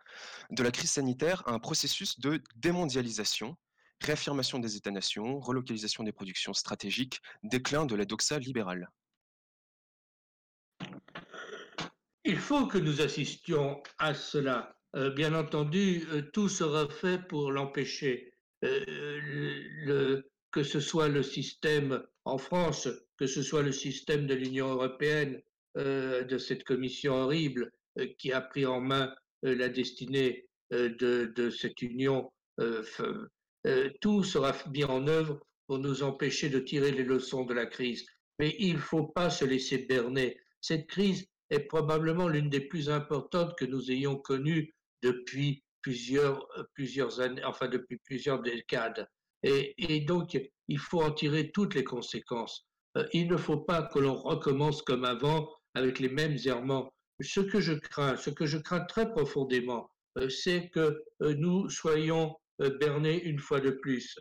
de la crise sanitaire à un processus de démondialisation, réaffirmation des États-nations, relocalisation des productions stratégiques, déclin de la doxa libérale? Il faut que nous assistions à cela. Euh, bien entendu, euh, tout sera fait pour l'empêcher. Euh, que ce soit le système en France, que ce soit le système de l'Union européenne, de cette commission horrible qui a pris en main la destinée de, cette union. tout sera mis en œuvre pour nous empêcher de tirer les leçons de la crise. Mais il ne faut pas se laisser berner. Cette crise est probablement l'une des plus importantes que nous ayons connues depuis plusieurs, euh, plusieurs années, enfin depuis plusieurs décades. Et, et donc, il faut en tirer toutes les conséquences. Euh, il ne faut pas que l'on recommence comme avant avec les mêmes errements. Ce que je crains, ce que je crains très profondément, euh, c'est que nous soyons bernés une fois de plus,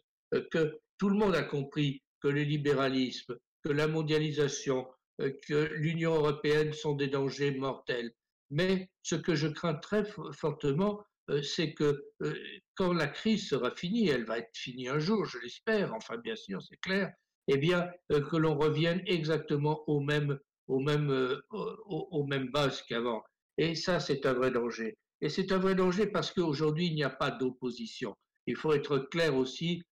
que tout le monde a compris que le libéralisme, que la mondialisation, que l'Union européenne sont des dangers mortels. Mais ce que je crains très fortement, euh, c'est que euh, quand la crise sera finie, elle va être finie un jour, je l'espère, enfin bien sûr, c'est clair, eh bien euh, que l'on revienne exactement au même, au même, au, même qu'avant. Et ça, c'est un vrai danger. Et c'est un vrai danger parce qu'aujourd'hui, il n'y a pas d'opposition. Il faut être clair aussi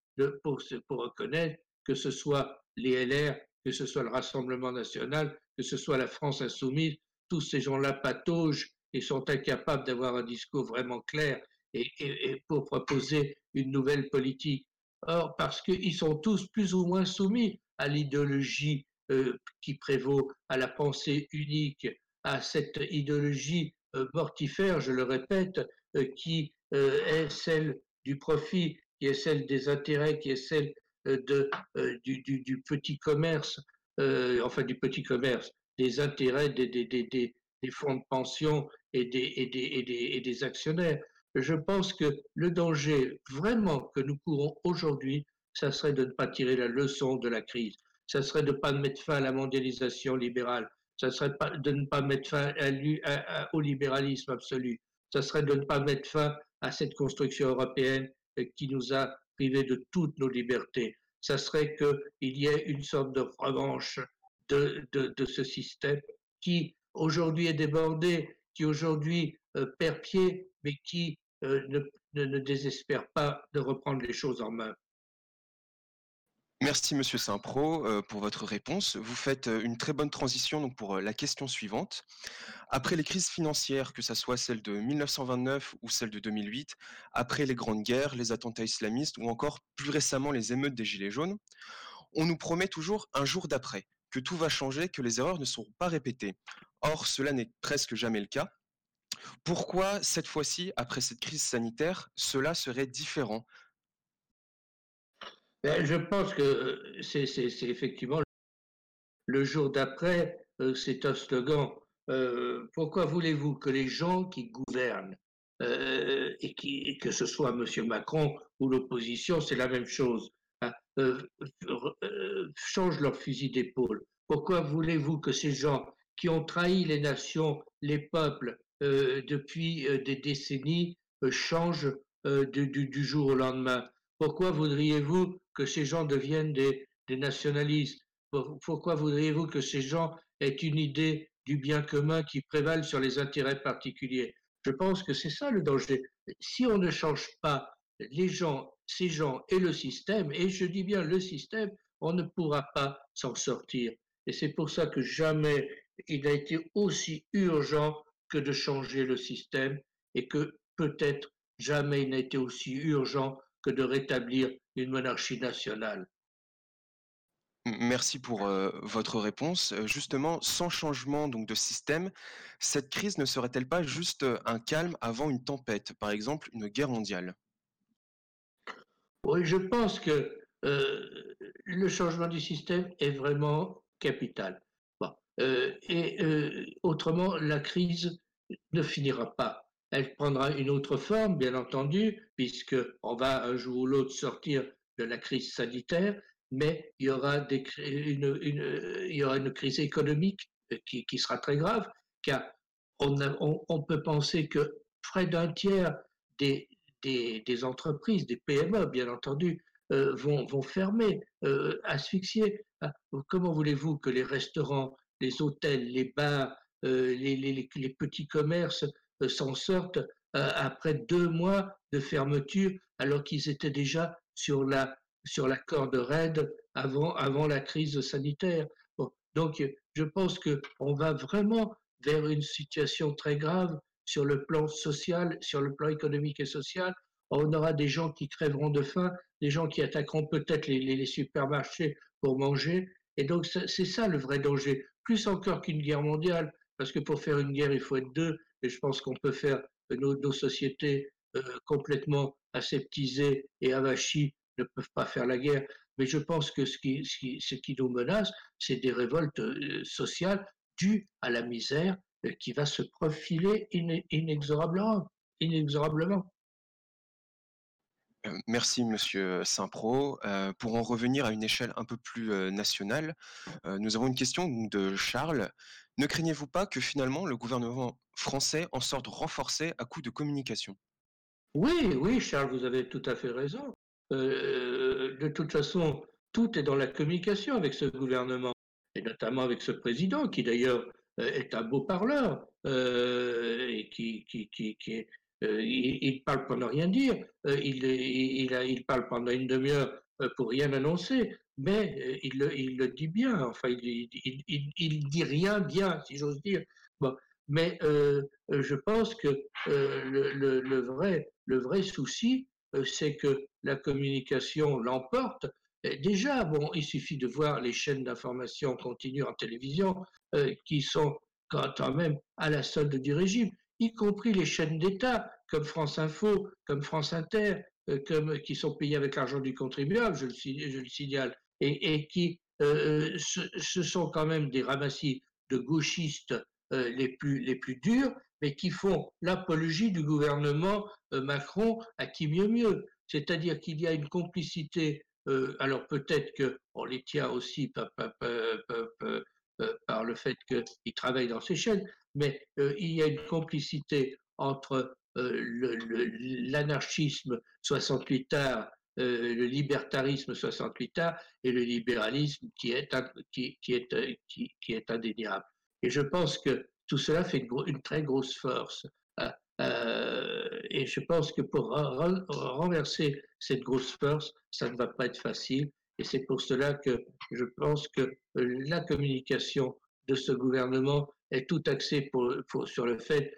pour, pour reconnaître que ce soit les LR, que ce soit le Rassemblement national, que ce soit la France insoumise, tous ces gens-là pataugent et sont incapables d'avoir un discours vraiment clair et, pour proposer une nouvelle politique. Or, parce qu'ils sont tous plus ou moins soumis à l'idéologie euh, qui prévaut, à la pensée unique, à cette idéologie euh, mortifère, je le répète, euh, qui est celle du profit, qui est celle des intérêts, qui est celle du, petit commerce, enfin du petit commerce, des intérêts des, fonds de pension et des, actionnaires. Je pense que le danger vraiment que nous courons aujourd'hui, ça serait de ne pas tirer la leçon de la crise. Ça serait de ne pas mettre fin à la mondialisation libérale. Ça serait de ne pas mettre fin au libéralisme absolu. Ça serait de ne pas mettre fin à cette construction européenne qui nous a privés de toutes nos libertés. Ça serait qu'il y ait une sorte de revanche de, ce système qui aujourd'hui est débordé, qui aujourd'hui euh, perd pied, mais qui euh, ne, désespère pas de reprendre les choses en main. Merci Monsieur Saint-Pro euh, pour votre réponse. Vous faites une très bonne transition donc, pour la question suivante. Après les crises financières, que ce soit celle de 1929 ou celle de 2008, après les grandes guerres, les attentats islamistes ou encore plus récemment les émeutes des Gilets jaunes, on nous promet toujours un jour d'après, que tout va changer, que les erreurs ne seront pas répétées. Or, cela n'est presque jamais le cas. Pourquoi cette fois-ci, après cette crise sanitaire, cela serait différent? Ben, Je pense que c'est effectivement le jour d'après, euh, c'est un slogan. Euh, pourquoi voulez-vous que les gens qui gouvernent, euh, et, qui, que ce soit M. Macron ou l'opposition, c'est la même chose, changent leur fusil d'épaule. Pourquoi voulez-vous que ces gens qui ont trahi les nations, les peuples euh, depuis euh, des décennies euh, changent du, jour au lendemain? Pourquoi voudriez-vous que ces gens deviennent des, des nationalistes? Pourquoi voudriez-vous que ces gens aient une idée du bien commun qui prévale sur les intérêts particuliers? Je pense que c'est ça le danger. Si on ne change pas les gens, ces gens et le système, et je dis bien le système, on ne pourra pas s'en sortir. Et c'est pour ça que jamais il a été aussi urgent que de changer le système et que peut-être jamais il n'a été aussi urgent que de rétablir une monarchie nationale. Merci pour euh, votre réponse. Justement, sans changement donc de système, cette crise ne serait-elle pas juste un calme avant une tempête, par exemple une guerre mondiale? Oui, je pense que euh, le changement du système est vraiment capital. Euh, et euh, autrement, la crise ne finira pas. Elle prendra une autre forme, bien entendu, puisque on va un jour ou l'autre sortir de la crise sanitaire, mais il y aura, une, crise économique qui, sera très grave, car on peut penser que près d'un tiers des, des, entreprises, des PME, bien entendu, euh, vont, vont, fermer, euh, asphyxier. Ah, comment voulez-vous que les restaurants, les hôtels, les bars, euh, les, petits commerces s'en sortent après deux mois de fermeture alors qu'ils étaient déjà sur la, sur la corde raide avant, avant la crise sanitaire? Donc, je pense qu'on va vraiment vers une situation très grave sur le plan social, sur le plan économique et social. On aura des gens qui crèveront de faim, des gens qui attaqueront peut-être les, supermarchés pour manger. Et donc, c'est ça le vrai danger, plus encore qu'une guerre mondiale, parce que pour faire une guerre, il faut être deux, et je pense qu'on peut faire nos, nos sociétés euh, complètement aseptisées et avachies ne peuvent pas faire la guerre. Mais je pense que ce qui, ce nous menace, c'est des révoltes euh, sociales dues à la misère euh, qui va se profiler inexorablement. inexorablement. Euh, merci Monsieur Saint-Pro. Euh, pour en revenir à une échelle un peu plus euh, nationale, nous avons une question de Charles. Ne craignez-vous pas que finalement le gouvernement français en sorte renforcé à coup de communication? Oui, oui, Charles, vous avez tout à fait raison. de toute façon, tout est dans la communication avec ce gouvernement, et notamment avec ce président, qui d'ailleurs est un beau parleur, et qui, qui, qui, qui euh, il, parle pour ne rien dire, euh, il, il, parle pendant une demi-heure euh, pour rien annoncer, mais il, le dit bien, enfin, il, il, dit rien bien, si j'ose dire. Bon, mais je pense que le, le, vrai, le vrai souci, c'est que la communication l'emporte. Déjà, bon, il suffit de voir les chaînes d'information continue en télévision qui sont quand même à la solde du régime y compris les chaînes d'État comme France Info, comme France Inter, euh, comme, qui sont payées avec l'argent du contribuable, je le, signale, et, qui euh, ce, sont quand même des ramassis de gauchistes euh, les, plus, les plus durs, mais qui font l'apologie du gouvernement euh, Macron à qui mieux mieux. C'est-à-dire qu'il y a une complicité, euh, alors peut-être qu'on les tient aussi par, par, le fait qu'ils travaillent dans ces chaînes, mais euh, il y a une complicité entre euh, l'anarchisme 68 art, euh, le libertarisme 68 art et le libéralisme qui est, qui, est, qui, est indéniable. Et je pense que tout cela fait une, une très grosse force. Et je pense que pour renverser cette grosse force, ça ne va pas être facile. Et c'est pour cela que je pense que la communication de ce gouvernement est tout axé pour, pour, sur le fait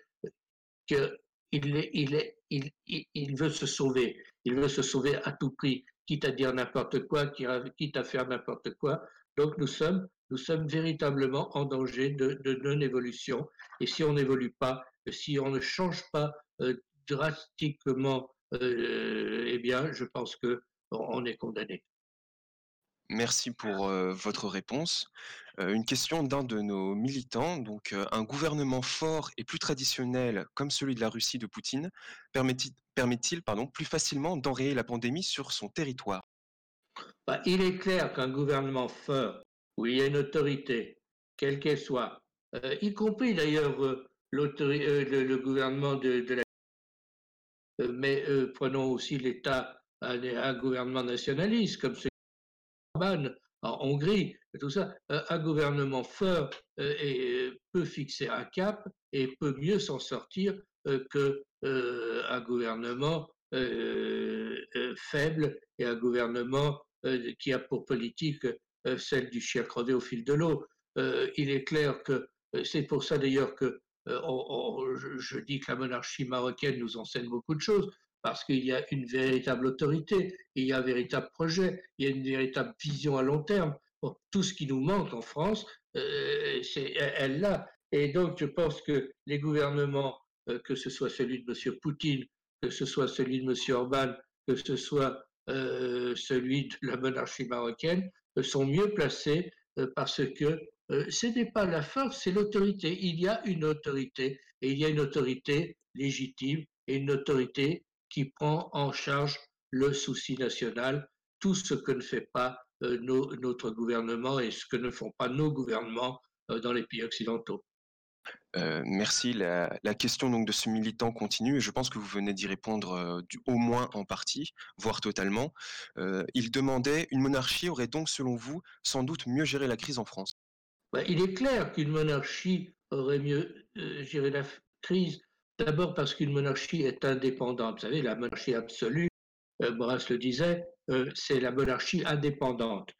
qu'il il, il, il, il, veut se sauver. Il veut se sauver à tout prix, quitte à dire n'importe quoi, quitte à faire n'importe quoi. Donc nous sommes, véritablement en danger de, de non-évolution. Et si on n'évolue pas, si on ne change pas euh, drastiquement, euh, eh bien, je pense que on est condamné. Merci pour euh, votre réponse. Euh, une question d'un de nos militants. Donc, euh, un gouvernement fort et plus traditionnel comme celui de la Russie de Poutine permet-il, pardon, plus facilement d'enrayer la pandémie sur son territoire? Bah, Il est clair qu'un gouvernement fort, où il y a une autorité, quelle qu'elle soit, y compris d'ailleurs le, le, gouvernement de, de la... mais prenons aussi l'État, un, un gouvernement nationaliste comme celui en Hongrie, tout ça, euh, un gouvernement fort euh, et euh, peut fixer un cap et peut mieux s'en sortir que un gouvernement faible et un gouvernement qui a pour politique celle du chien crevé au fil de l'eau. il est clair que c'est pour ça d'ailleurs que je, dis que la monarchie marocaine nous enseigne beaucoup de choses parce qu'il y a une véritable autorité, il y a un véritable projet, il y a une véritable vision à long terme. tout ce qui nous manque en France, euh, c'est elle là. Et donc, je pense que les gouvernements, euh, que ce soit celui de M. Poutine, que ce soit celui de M. Orban, que ce soit euh, celui de la monarchie marocaine, euh, sont mieux placés euh, parce que euh, ce n'est pas la force, c'est l'autorité. Il y a une autorité et il y a une autorité légitime et une autorité qui prend en charge le souci national, tout ce que ne fait pas euh, notre gouvernement et ce que ne font pas nos gouvernements euh, dans les pays occidentaux. Merci. La, question donc de ce militant continue et je pense que vous venez d'y répondre du, au moins en partie, voire totalement. Il demandait une monarchie aurait donc, selon vous, sans doute mieux géré la crise en France? Bah, il est clair qu'une monarchie aurait mieux géré la crise D'abord parce qu'une monarchie est indépendante. Vous savez, la monarchie absolue, euh, Brass le disait, euh, c'est la monarchie indépendante.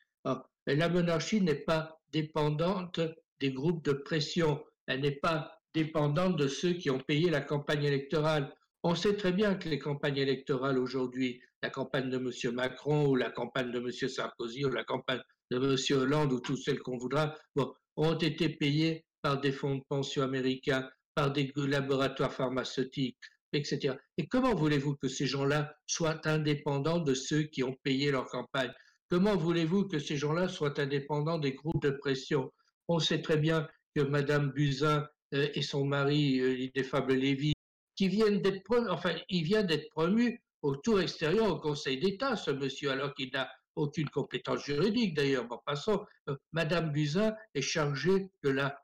La monarchie n'est pas dépendante des groupes de pression. Elle n'est pas dépendante de ceux qui ont payé la campagne électorale. On sait très bien que les campagnes électorales aujourd'hui, la campagne de M. Macron ou la campagne de M. Sarkozy ou la campagne de M. Hollande ou toutes celles qu'on voudra, bon, ont été payées par des fonds de pension américains, par des laboratoires pharmaceutiques, etc. Et comment voulez-vous que ces gens-là soient indépendants de ceux qui ont payé leur campagne? Comment voulez-vous que ces gens-là soient indépendants des groupes de pression? On sait très bien que Madame Buzyn euh, et son mari, euh, l'ineffable Lévy, qui viennent d'être enfin, il vient d'être promu au tour extérieur au Conseil d'État, ce monsieur, alors qu'il n'a aucune compétence juridique d'ailleurs. Bon, passons. Euh, Madame Buzyn est chargée de la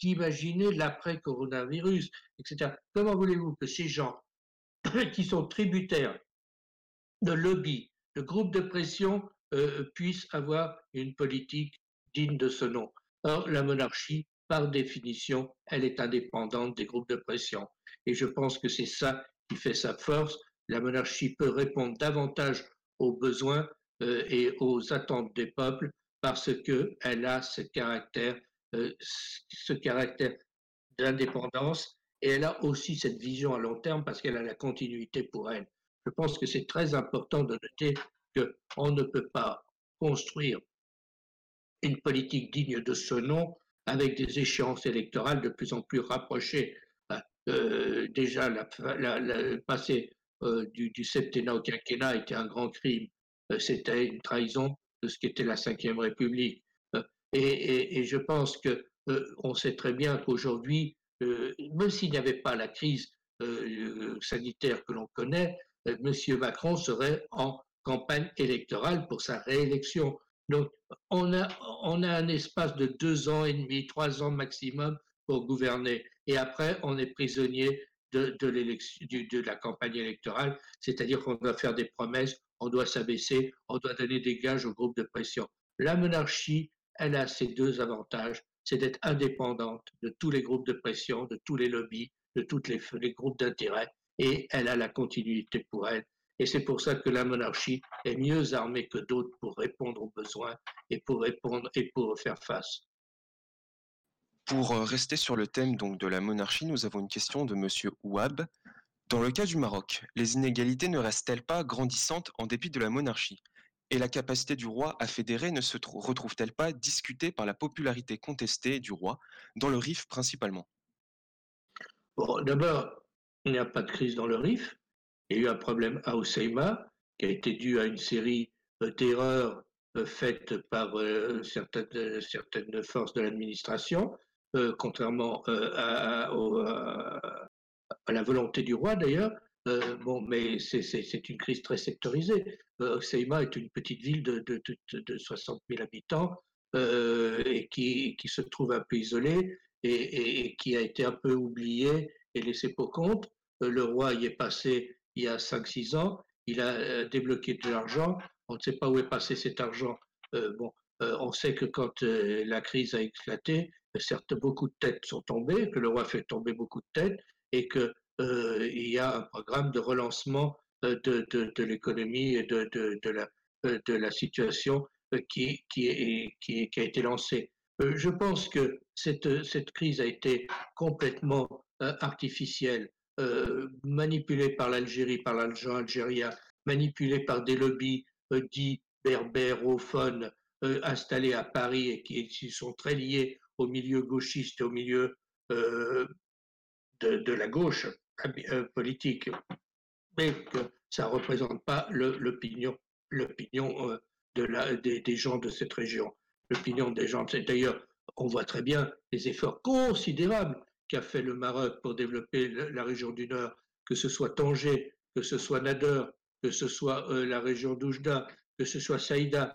d'imaginer l'après-coronavirus, etc. Comment voulez-vous que ces gens <coughs> qui sont tributaires de lobbies, de groupes de pression, euh, puissent avoir une politique digne de ce nom? Or, la monarchie, par définition, elle est indépendante des groupes de pression. Et je pense que c'est ça qui fait sa force. La monarchie peut répondre davantage aux besoins et aux attentes des peuples parce qu'elle a ce caractère, euh, ce caractère d'indépendance et elle a aussi cette vision à long terme parce qu'elle a la continuité pour elle. Je pense que c'est très important de noter qu'on ne peut pas construire une politique digne de ce nom avec des échéances électorales de plus en plus rapprochées. Euh, déjà, le passé euh, du, du, septennat au quinquennat était un grand crime. Euh, c'était une trahison de ce qu'était la Ve République. Et, je pense que on sait très bien qu'aujourd'hui, même s'il n'y avait pas la crise sanitaire que l'on connaît, M. Macron serait en campagne électorale pour sa réélection. Donc, on a, on a un espace de deux ans et demi, trois ans maximum pour gouverner. Et après, on est prisonnier de, de, de la campagne électorale, c'est-à-dire qu'on doit faire des promesses, on doit s'abaisser, on doit donner des gages aux groupes de pression. La monarchie, elle a ces deux avantages, c'est d'être indépendante de tous les groupes de pression, de tous les lobbies, de tous les, les groupes d'intérêt, et elle a la continuité pour elle. Et c'est pour ça que la monarchie est mieux armée que d'autres pour répondre aux besoins et pour répondre et pour faire face. Pour euh, rester sur le thème donc de la monarchie, nous avons une question de Monsieur Ouab. Dans le cas du Maroc, les inégalités ne restent-elles pas grandissantes en dépit de la monarchie? Et la capacité du roi à fédérer ne se retrouve-t-elle pas discutée par la popularité contestée du roi, dans le RIF principalement? D'abord, il n'y a pas de crise dans le RIF. Il y a eu un problème à Oseima qui a été dû à une série euh, d'erreurs euh, faites par certaines, certaines forces de l'administration euh, contrairement euh, à, à, la volonté du roi d'ailleurs. Euh, bon, mais c'est une crise très sectorisée. Seima est une petite ville de, de, de, 60 000 habitants et qui, qui, se trouve un peu isolée et, et, qui a été un peu oubliée et laissée pour compte. le roi y est passé il y a 5-6 ans. Il a débloqué de l'argent. On ne sait pas où est passé cet argent. bon, on sait que quand la crise a éclaté, certes beaucoup de têtes sont tombées, que le roi fait tomber beaucoup de têtes et qu'il euh, y a un programme de relancement euh, de, de, l'économie et de, de, la, euh, de la situation qui, qui, a été lancé. Je pense que cette, cette crise a été complètement artificielle, manipulée par l'Algérie, par l'argent algérien, manipulée par des lobbies dits berbérophones installés à Paris et qui, qui sont très liés au milieu gauchiste au milieu de, la gauche euh, politique, mais que ça ne représente pas l'opinion euh, de des, des, gens de cette région. L'opinion des gens, c'est d'ailleurs, on voit très bien les efforts considérables qu'a fait le Maroc pour développer la région du Nord, que ce soit Tanger, que ce soit Nader, que ce soit euh, la région d'Oujda, que ce soit Saïda.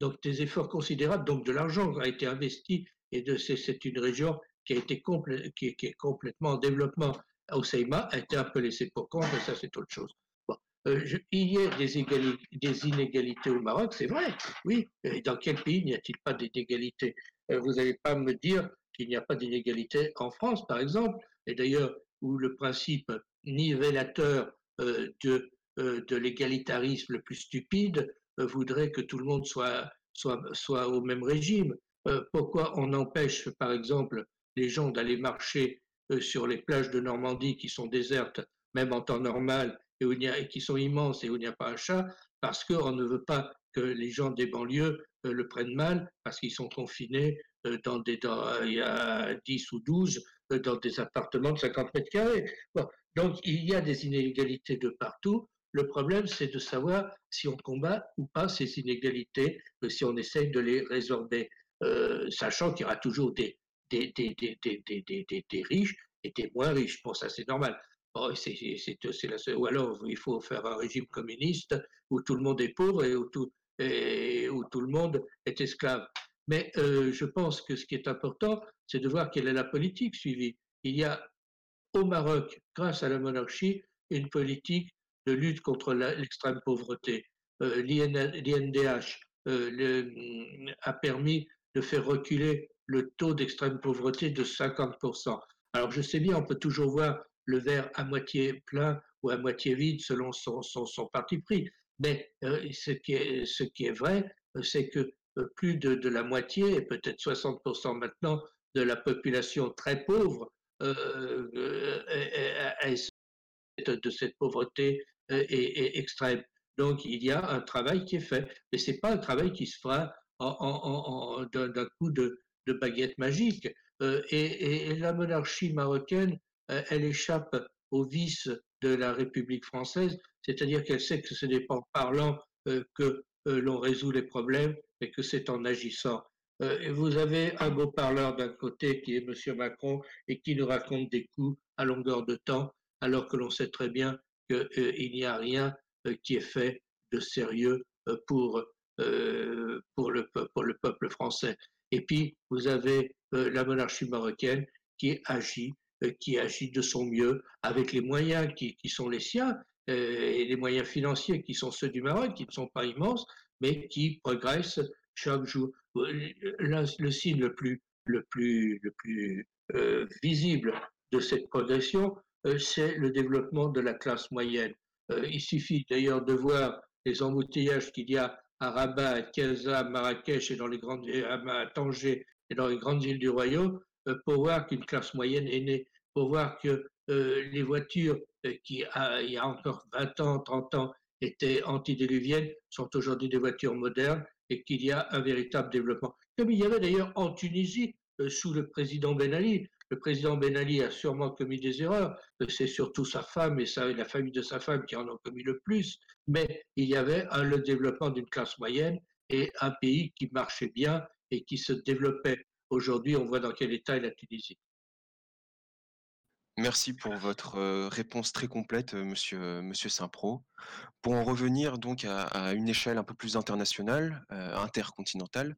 Donc des efforts considérables, donc de l'argent a été investi et c'est une région qui a été qui, est complètement en développement. Oseima a été un peu laissé pour compte, mais ça c'est autre chose. Euh, il y a des, inégalités au Maroc, c'est vrai, oui. Et dans quel pays n'y a-t-il pas d'inégalités? Euh, Vous n'allez pas me dire qu'il n'y a pas d'inégalités en France, par exemple, et d'ailleurs où le principe nivellateur euh, de, de l'égalitarisme le plus stupide voudrait que tout le monde soit, soit, soit au même régime. Euh, pourquoi on empêche, par exemple, les gens d'aller marcher euh, sur les plages de Normandie qui sont désertes, même en temps normal, et, qui sont immenses et où il n'y a pas un chat, parce qu'on ne veut pas que les gens des banlieues euh, le prennent mal, parce qu'ils sont confinés dans des, il y a 10 ou 12 dans des appartements de 50 mètres carrés. donc il y a des inégalités de partout. Le problème, c'est de savoir si on combat ou pas ces inégalités, si on essaye de les résorber, sachant qu'il y aura toujours des, des, riches et des moins riches. Bon, ça c'est normal. c'est, la Ou alors il faut faire un régime communiste où tout le monde est pauvre et où tout, et où tout le monde est esclave. Mais euh, je pense que ce qui est important, c'est de voir quelle est la politique suivie. Il y a au Maroc, grâce à la monarchie, une politique de lutte contre l'extrême pauvreté. Euh, L'INDH euh, a permis de faire reculer le taux d'extrême pauvreté de 50%. Alors je sais bien, on peut toujours voir le verre à moitié plein ou à moitié vide selon son, son, parti pris. Mais euh, ce, qui est, ce qui est vrai, euh, c'est que euh, plus de, la moitié, et peut-être 60% maintenant, de la population très pauvre est, de cette pauvreté est, extrême. Donc il y a un travail qui est fait, mais c'est pas un travail qui se fera d'un coup de, de, baguette magique. Et, et, la monarchie marocaine, elle échappe au vice de la République française, c'est-à-dire qu'elle sait que ce n'est pas en parlant euh, que euh, l'on résout les problèmes, mais que c'est en agissant. Euh, vous avez un beau parleur d'un côté qui est M. Macron et qui nous raconte des coups à longueur de temps, alors que l'on sait très bien qu'il n'y a rien qui est fait de sérieux pour, pour le peuple français. Et puis, vous avez la monarchie marocaine qui agit euh, qui agit de son mieux avec les moyens qui, sont les siens euh, et les moyens financiers qui sont ceux du Maroc, qui ne sont pas immenses, mais qui progressent chaque jour. Le, signe le plus, le plus, le plus euh, visible de cette progression, c'est le développement de la classe moyenne. il suffit d'ailleurs de voir les embouteillages qu'il y a à Rabat, à Casa, Marrakech et dans les grandes, à Tanger et dans les grandes îles du royaume euh, pour voir qu'une classe moyenne est née, pour voir que euh, les voitures euh, qui, il y a encore 20 ans, 30 ans, étaient antidéluviennes, sont aujourd'hui des voitures modernes et qu'il y a un véritable développement. Comme il y avait d'ailleurs en Tunisie, sous le président Ben Ali. Le président Ben Ali a sûrement commis des erreurs. C'est surtout sa femme et, la famille de sa femme qui en ont commis le plus. Mais il y avait un, le développement d'une classe moyenne et un pays qui marchait bien et qui se développait. Aujourd'hui, on voit dans quel état est la Tunisie. Merci pour votre euh, réponse très complète, euh, euh, monsieur Saint-Pro. Pour en revenir donc à, une échelle un peu plus internationale, intercontinentale,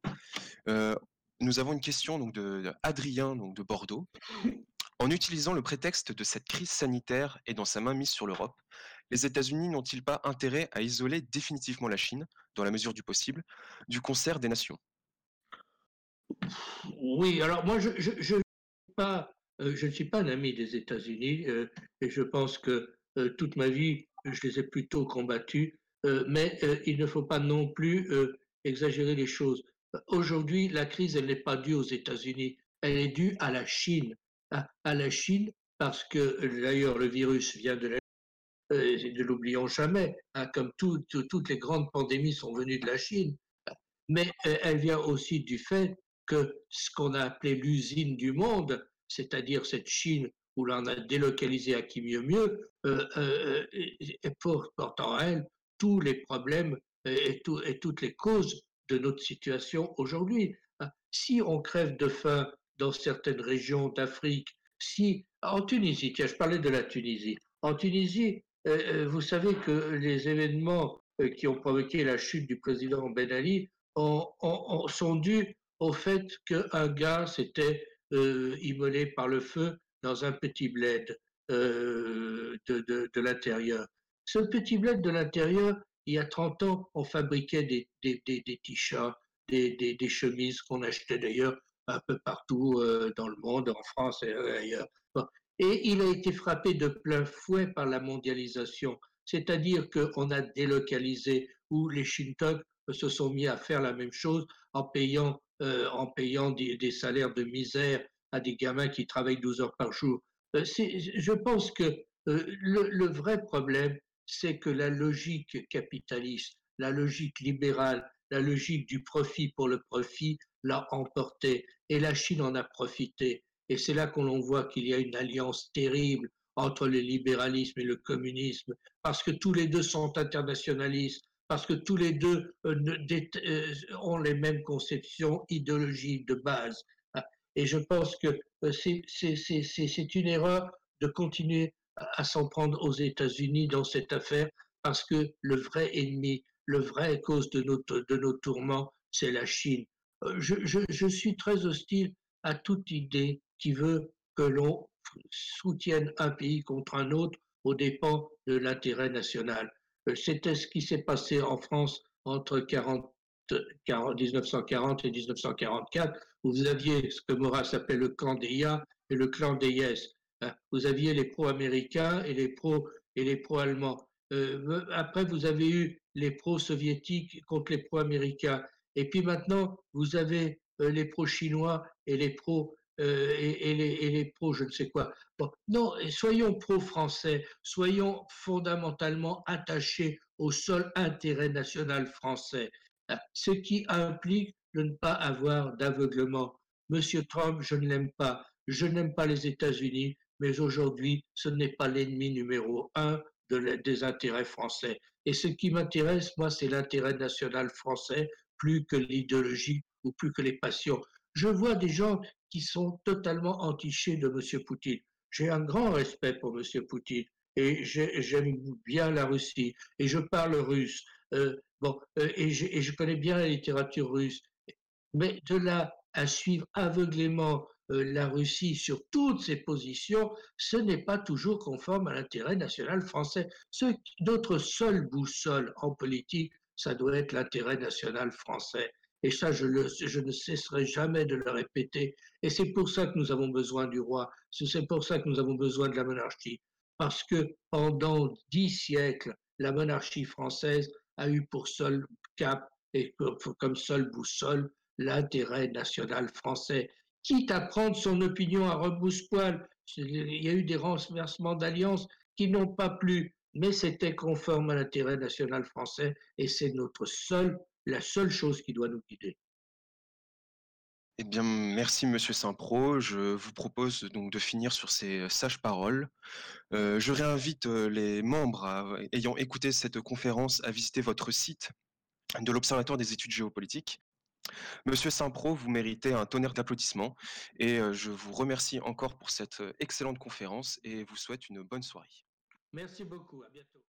nous avons une question donc de, Adrien donc de Bordeaux. En utilisant le prétexte de cette crise sanitaire et dans sa main mise sur l'Europe, les États-Unis n'ont-ils pas intérêt à isoler définitivement la Chine, dans la mesure du possible, du concert des nations? Oui, alors moi, je, je, pas, euh, je ne suis pas un ami des États-Unis euh, et je pense que euh, toute ma vie, je les ai plutôt combattus, mais il ne faut pas non plus exagérer les choses. Aujourd'hui, la crise, elle n'est pas due aux États-Unis, elle est due à la Chine. À, la Chine, parce que d'ailleurs, le virus vient de la Chine, ne l'oublions jamais, hein, comme toutes les grandes pandémies sont venues de la Chine, mais elle vient aussi du fait que ce qu'on a appelé l'usine du monde, c'est-à-dire cette Chine où l'on a délocalisé à qui mieux mieux, euh, euh, porte en elle tous les problèmes et, et, toutes les causes de notre situation aujourd'hui. Hein, si on crève de faim dans certaines régions d'Afrique, si en Tunisie, tiens, je parlais de la Tunisie, en Tunisie, euh, vous savez que les événements qui ont provoqué la chute du président Ben Ali ont, ont, sont dus au fait qu'un gars s'était euh, immolé par le feu dans un petit bled euh, de, de l'intérieur. Ce petit bled de l'intérieur, il y a 30 ans, on fabriquait des, t-shirts, des, chemises qu'on achetait d'ailleurs un peu partout euh, dans le monde, en France et ailleurs. Et il a été frappé de plein fouet par la mondialisation, c'est-à-dire qu'on a délocalisé, où les Shintok se sont mis à faire la même chose en payant euh, en payant des, salaires de misère à des gamins qui travaillent 12 heures par jour. Euh, je pense que euh, le, vrai problème, c'est que la logique capitaliste, la logique libérale, la logique du profit pour le profit l'a emporté et la Chine en a profité. Et c'est là qu'on voit qu'il y a une alliance terrible entre le libéralisme et le communisme, parce que tous les deux sont internationalistes, parce que tous les deux euh, euh, ont les mêmes conceptions idéologiques de base. Et je pense que euh, c'est une erreur de continuer à s'en prendre aux États-Unis dans cette affaire, parce que le vrai ennemi, le vrai cause de nos, de nos tourments, c'est la Chine. Je, je, je suis très hostile à toute idée qui veut que l'on soutienne un pays contre un autre aux dépens de l'intérêt national. Euh, c'était ce qui s'est passé en France entre 40, 1940 et 1944, où vous aviez ce que Maurras appelait le clan des Ya et le clan des Yes. Vous aviez les pro-américains et les pro et les pro-allemands. Euh, après, vous avez eu les pro-soviétiques contre les pro-américains. Et puis maintenant, vous avez euh, les pro-chinois et les pro euh, et, les, et, les, pros, je ne sais quoi. Non, soyons pro-français, soyons fondamentalement attachés au seul intérêt national français, hein, ce qui implique de ne pas avoir d'aveuglement. Monsieur Trump, je ne l'aime pas. Je n'aime pas les États-Unis, mais aujourd'hui, ce n'est pas l'ennemi numéro un de, des intérêts français. Et ce qui m'intéresse, moi, c'est l'intérêt national français, plus que l'idéologie ou plus que les passions. Je vois des gens qui sont totalement entichés de M. Poutine. J'ai un grand respect pour M. Poutine et j'aime bien la Russie et je parle russe. Euh, bon, euh, et, je, et, je, connais bien la littérature russe. Mais de là à suivre aveuglément la Russie sur toutes ses positions, ce n'est pas toujours conforme à l'intérêt national français. Notre seule boussole en politique, ça doit être l'intérêt national français. Et ça, je, je, ne cesserai jamais de le répéter. Et c'est pour ça que nous avons besoin du roi. C'est pour ça que nous avons besoin de la monarchie. Parce que pendant dix siècles, la monarchie française a eu pour seul cap et comme seule boussole l'intérêt national français. Quitte à prendre son opinion à rebousse-poil, il y a eu des renversements d'alliances qui n'ont pas plu, mais c'était conforme à l'intérêt national français et c'est notre seul la seule chose qui doit nous guider. Eh bien, merci Monsieur Saint-Pro. Je vous propose donc de finir sur ces euh, sages paroles. Euh, je réinvite euh, les membres ayant écouté cette conférence à visiter votre site de l'Observatoire des études géopolitiques. Monsieur Saint-Pro, vous méritez un tonnerre d'applaudissements et je vous remercie encore pour cette excellente conférence et vous souhaite une bonne soirée. Merci beaucoup, à bientôt.